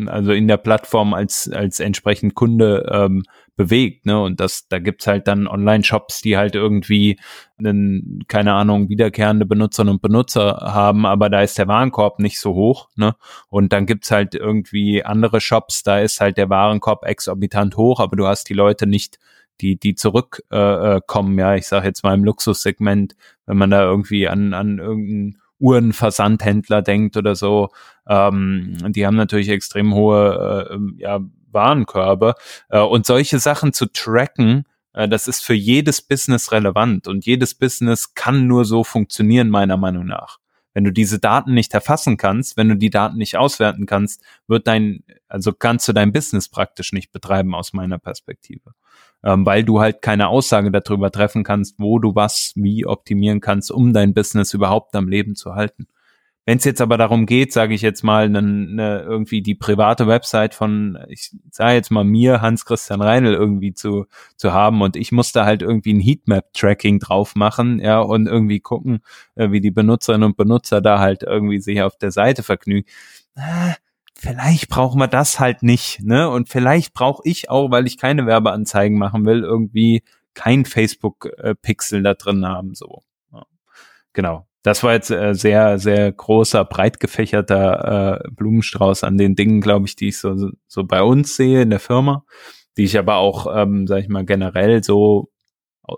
also in der Plattform als, als entsprechend Kunde ähm, bewegt, ne? Und das, da gibt's halt dann Online-Shops, die halt irgendwie einen, keine Ahnung, wiederkehrende Benutzerinnen und Benutzer haben, aber da ist der Warenkorb nicht so hoch, ne? Und dann gibt's halt irgendwie andere Shops, da ist halt der Warenkorb exorbitant hoch, aber du hast die Leute nicht die, die zurückkommen, äh, kommen, ja, ich sage jetzt mal im Luxussegment, wenn man da irgendwie an, an irgendeinen Uhrenversandhändler denkt oder so, ähm, die haben natürlich extrem hohe äh, ja, Warenkörbe. Äh, und solche Sachen zu tracken, äh, das ist für jedes Business relevant und jedes Business kann nur so funktionieren, meiner Meinung nach. Wenn du diese Daten nicht erfassen kannst, wenn du die Daten nicht auswerten kannst, wird dein, also kannst du dein Business praktisch nicht betreiben aus meiner Perspektive. Ähm, weil du halt keine Aussage darüber treffen kannst, wo du was wie optimieren kannst, um dein Business überhaupt am Leben zu halten. Wenn es jetzt aber darum geht, sage ich jetzt mal, ne, ne, irgendwie die private Website von, ich sage jetzt mal mir, Hans-Christian Reinl irgendwie zu, zu haben und ich musste halt irgendwie ein Heatmap-Tracking drauf machen, ja, und irgendwie gucken, äh, wie die Benutzerinnen und Benutzer da halt irgendwie sich auf der Seite vergnügen. Äh, vielleicht brauchen wir das halt nicht, ne? Und vielleicht brauche ich auch, weil ich keine Werbeanzeigen machen will, irgendwie kein Facebook-Pixel da drin haben, so. Genau. Das war jetzt äh, sehr, sehr großer, breit gefächerter äh, Blumenstrauß an den Dingen, glaube ich, die ich so, so bei uns sehe in der Firma, die ich aber auch, ähm, sag ich mal, generell so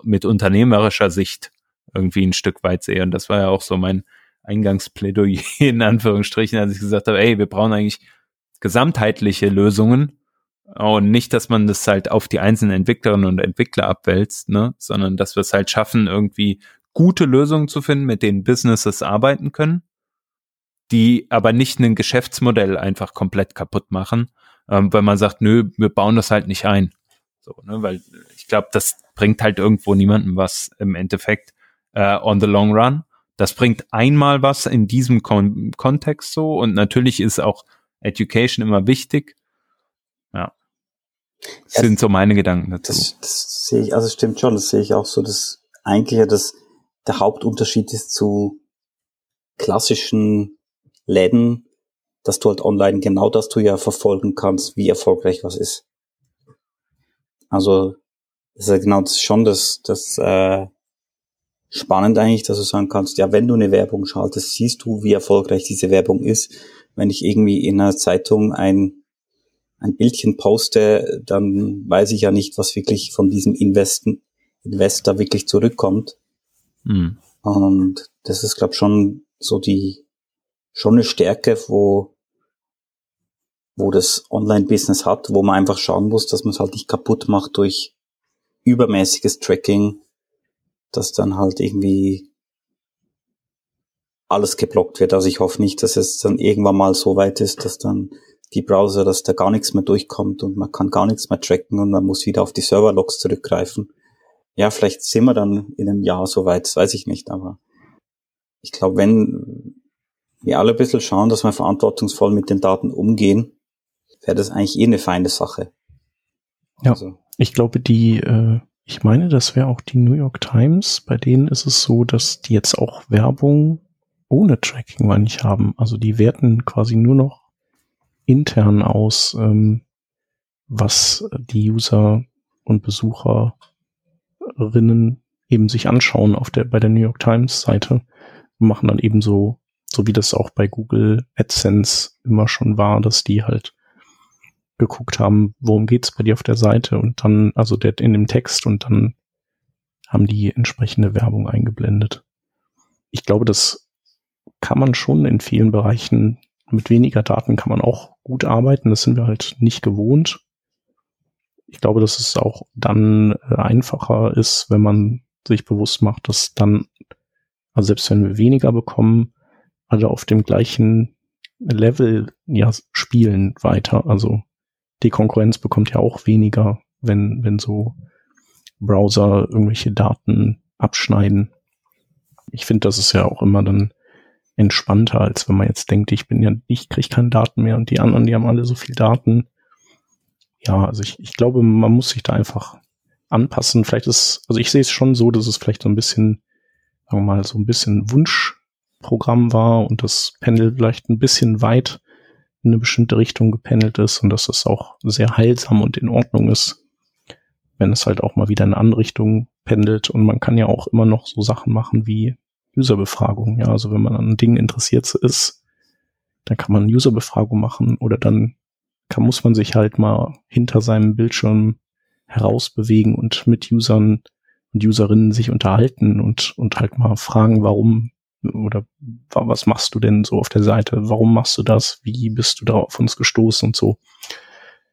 mit unternehmerischer Sicht irgendwie ein Stück weit sehe. Und das war ja auch so mein Eingangsplädoyer in Anführungsstrichen, als ich gesagt habe, ey, wir brauchen eigentlich gesamtheitliche Lösungen und nicht, dass man das halt auf die einzelnen Entwicklerinnen und Entwickler abwälzt, ne, sondern dass wir es halt schaffen, irgendwie gute Lösungen zu finden, mit denen Businesses arbeiten können, die aber nicht ein Geschäftsmodell einfach komplett kaputt machen, ähm, weil man sagt, nö, wir bauen das halt nicht ein. So, ne, weil ich glaube, das bringt halt irgendwo niemandem was im Endeffekt äh, on the long run. Das bringt einmal was in diesem Kon Kontext so und natürlich ist auch Education immer wichtig. Ja. Das ja, sind so meine Gedanken dazu. Das, das sehe ich, also stimmt schon, das sehe ich auch so, dass eigentlich ja das der Hauptunterschied ist zu klassischen Läden, dass du halt online genau das du ja verfolgen kannst, wie erfolgreich was ist. Also das ist ja genau das schon das, das äh, spannend eigentlich, dass du sagen kannst, ja, wenn du eine Werbung schaltest, siehst du, wie erfolgreich diese Werbung ist. Wenn ich irgendwie in einer Zeitung ein, ein Bildchen poste, dann weiß ich ja nicht, was wirklich von diesem Investen, Investor wirklich zurückkommt. Mhm. Und das ist, glaube schon so die, schon eine Stärke, wo, wo das Online-Business hat, wo man einfach schauen muss, dass man es halt nicht kaputt macht durch übermäßiges Tracking, dass dann halt irgendwie alles geblockt wird. Also ich hoffe nicht, dass es dann irgendwann mal so weit ist, dass dann die Browser, dass da gar nichts mehr durchkommt und man kann gar nichts mehr tracken und man muss wieder auf die Serverlogs zurückgreifen ja, vielleicht sind wir dann in einem Jahr soweit, das weiß ich nicht, aber ich glaube, wenn wir alle ein bisschen schauen, dass wir verantwortungsvoll mit den Daten umgehen, wäre das eigentlich eh eine feine Sache. Ja, also. ich glaube, die, äh, ich meine, das wäre auch die New York Times, bei denen ist es so, dass die jetzt auch Werbung ohne Tracking mal nicht haben. Also die werten quasi nur noch intern aus, ähm, was die User und Besucher Leserinnen eben sich anschauen auf der, bei der New York Times Seite und machen dann eben so, so wie das auch bei Google AdSense immer schon war, dass die halt geguckt haben, worum geht's bei dir auf der Seite und dann, also der in dem Text und dann haben die entsprechende Werbung eingeblendet. Ich glaube, das kann man schon in vielen Bereichen mit weniger Daten kann man auch gut arbeiten. Das sind wir halt nicht gewohnt ich glaube, dass es auch dann äh, einfacher ist, wenn man sich bewusst macht, dass dann, also selbst wenn wir weniger bekommen, alle auf dem gleichen Level ja spielen weiter. Also die Konkurrenz bekommt ja auch weniger, wenn, wenn so Browser irgendwelche Daten abschneiden. Ich finde, das ist ja auch immer dann entspannter, als wenn man jetzt denkt, ich bin ja, ich kriege keine Daten mehr und die anderen, die haben alle so viel Daten ja, also ich, ich glaube, man muss sich da einfach anpassen. Vielleicht ist, also ich sehe es schon so, dass es vielleicht so ein bisschen, sagen wir mal, so ein bisschen Wunschprogramm war und das Pendel vielleicht ein bisschen weit in eine bestimmte Richtung gependelt ist und dass es auch sehr heilsam und in Ordnung ist, wenn es halt auch mal wieder in eine andere Richtung pendelt. Und man kann ja auch immer noch so Sachen machen wie Userbefragung. Ja, also wenn man an Dingen interessiert ist, dann kann man Userbefragung machen oder dann kann, muss man sich halt mal hinter seinem Bildschirm herausbewegen und mit Usern und Userinnen sich unterhalten und, und halt mal fragen, warum oder was machst du denn so auf der Seite? Warum machst du das? Wie bist du da auf uns gestoßen und so?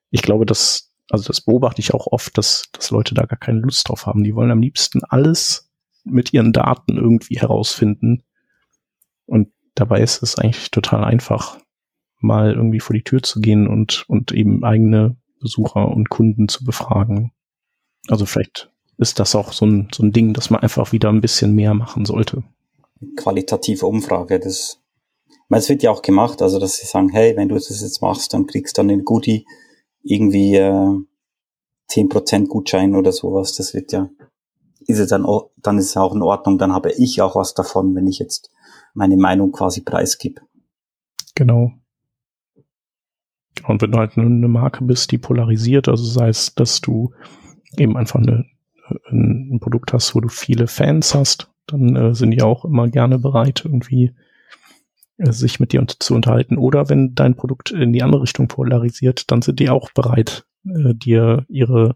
Ich glaube, dass, also das beobachte ich auch oft, dass, dass Leute da gar keine Lust drauf haben. Die wollen am liebsten alles mit ihren Daten irgendwie herausfinden. Und dabei ist es eigentlich total einfach, mal irgendwie vor die Tür zu gehen und, und eben eigene Besucher und Kunden zu befragen. Also vielleicht ist das auch so ein, so ein Ding, dass man einfach wieder ein bisschen mehr machen sollte. Qualitative Umfrage, das, weil es wird ja auch gemacht, also dass sie sagen, hey, wenn du das jetzt machst, dann kriegst du dann den Goodie irgendwie äh, 10% Gutschein oder sowas, das wird ja, ist es dann, dann ist es auch in Ordnung, dann habe ich auch was davon, wenn ich jetzt meine Meinung quasi preisgib. Genau. Und wenn du halt eine Marke bist, die polarisiert, also sei es, dass du eben einfach eine, ein Produkt hast, wo du viele Fans hast, dann äh, sind die auch immer gerne bereit, irgendwie äh, sich mit dir zu unterhalten. Oder wenn dein Produkt in die andere Richtung polarisiert, dann sind die auch bereit, äh, dir ihre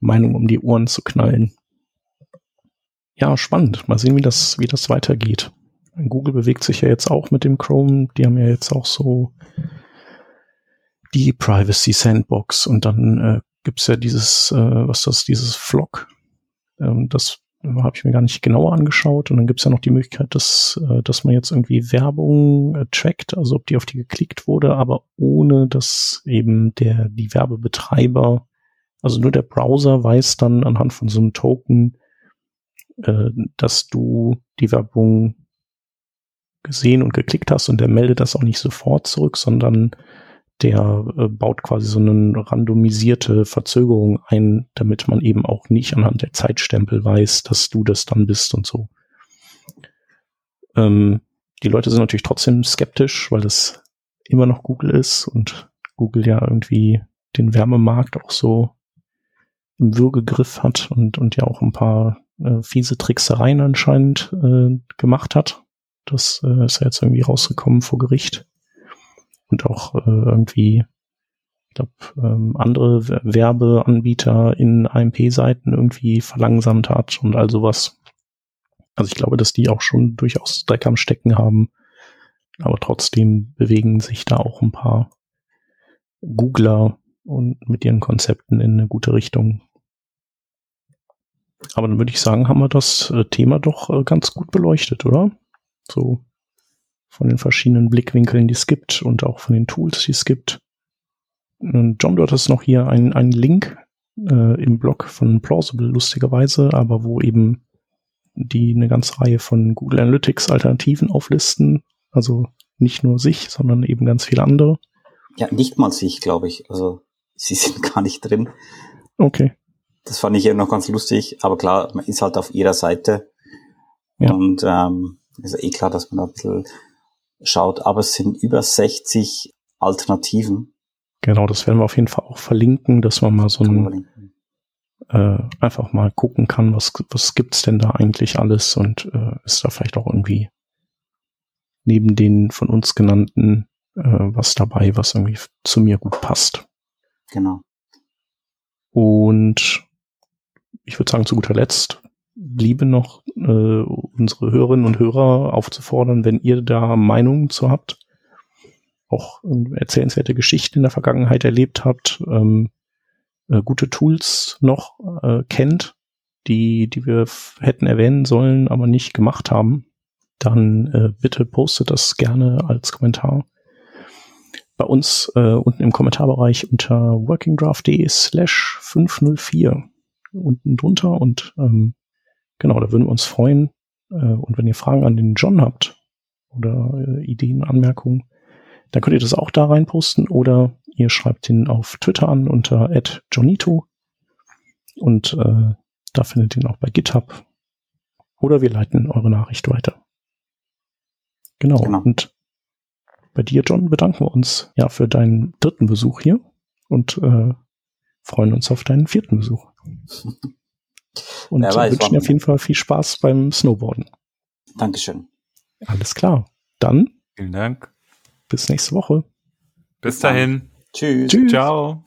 Meinung um die Ohren zu knallen. Ja, spannend. Mal sehen, wie das, wie das weitergeht. Google bewegt sich ja jetzt auch mit dem Chrome. Die haben ja jetzt auch so die Privacy Sandbox und dann äh, gibt's ja dieses, äh, was das, dieses Flock. Ähm, das habe ich mir gar nicht genauer angeschaut. Und dann gibt's ja noch die Möglichkeit, dass, äh, dass man jetzt irgendwie Werbung äh, trackt, also ob die auf die geklickt wurde, aber ohne dass eben der, die Werbebetreiber, also nur der Browser weiß dann anhand von so einem Token, äh, dass du die Werbung gesehen und geklickt hast und der meldet das auch nicht sofort zurück, sondern der äh, baut quasi so eine randomisierte Verzögerung ein, damit man eben auch nicht anhand der Zeitstempel weiß, dass du das dann bist und so. Ähm, die Leute sind natürlich trotzdem skeptisch, weil das immer noch Google ist und Google ja irgendwie den Wärmemarkt auch so im Würgegriff hat und, und ja auch ein paar äh, fiese Tricksereien anscheinend äh, gemacht hat. Das äh, ist ja jetzt irgendwie rausgekommen vor Gericht und auch äh, irgendwie, ich glaube, ähm, andere Werbeanbieter in AMP-Seiten irgendwie verlangsamt hat und all sowas. Also ich glaube, dass die auch schon durchaus Dreck am Stecken haben. Aber trotzdem bewegen sich da auch ein paar Googler und mit ihren Konzepten in eine gute Richtung. Aber dann würde ich sagen, haben wir das äh, Thema doch äh, ganz gut beleuchtet, oder? So von den verschiedenen Blickwinkeln, die es gibt und auch von den Tools, die es gibt. Und John, du hattest noch hier einen, einen Link äh, im Blog von Plausible, lustigerweise, aber wo eben die eine ganze Reihe von Google Analytics Alternativen auflisten. Also nicht nur sich, sondern eben ganz viele andere. Ja, nicht mal sich, glaube ich. Also sie sind gar nicht drin. Okay. Das fand ich eben noch ganz lustig, aber klar, man ist halt auf ihrer Seite. Ja. Und ähm, ist eh klar, dass man da ein bisschen schaut, aber es sind über 60 Alternativen. Genau, das werden wir auf jeden Fall auch verlinken, dass man mal so ein, äh, einfach mal gucken kann, was, was gibt's denn da eigentlich alles und äh, ist da vielleicht auch irgendwie neben den von uns genannten äh, was dabei, was irgendwie zu mir gut passt. Genau. Und ich würde sagen, zu guter Letzt bliebe noch äh, unsere Hörerinnen und Hörer aufzufordern, wenn ihr da Meinungen zu habt, auch äh, erzählenswerte Geschichten in der Vergangenheit erlebt habt, ähm, äh, gute Tools noch äh, kennt, die, die wir hätten erwähnen sollen, aber nicht gemacht haben, dann äh, bitte postet das gerne als Kommentar bei uns äh, unten im Kommentarbereich unter workingdraft.de slash 504 unten drunter und ähm, Genau, da würden wir uns freuen. Äh, und wenn ihr Fragen an den John habt oder äh, Ideen, Anmerkungen, dann könnt ihr das auch da reinposten oder ihr schreibt ihn auf Twitter an unter @johnito und äh, da findet ihr ihn auch bei GitHub oder wir leiten eure Nachricht weiter. Genau. genau. Und bei dir, John, bedanken wir uns ja für deinen dritten Besuch hier und äh, freuen uns auf deinen vierten Besuch. Und weiß, wünschen dir auf jeden Fall viel Spaß beim Snowboarden. Dankeschön. Alles klar. Dann Vielen Dank. bis nächste Woche. Bis dahin. Tschüss. Tschüss. Ciao.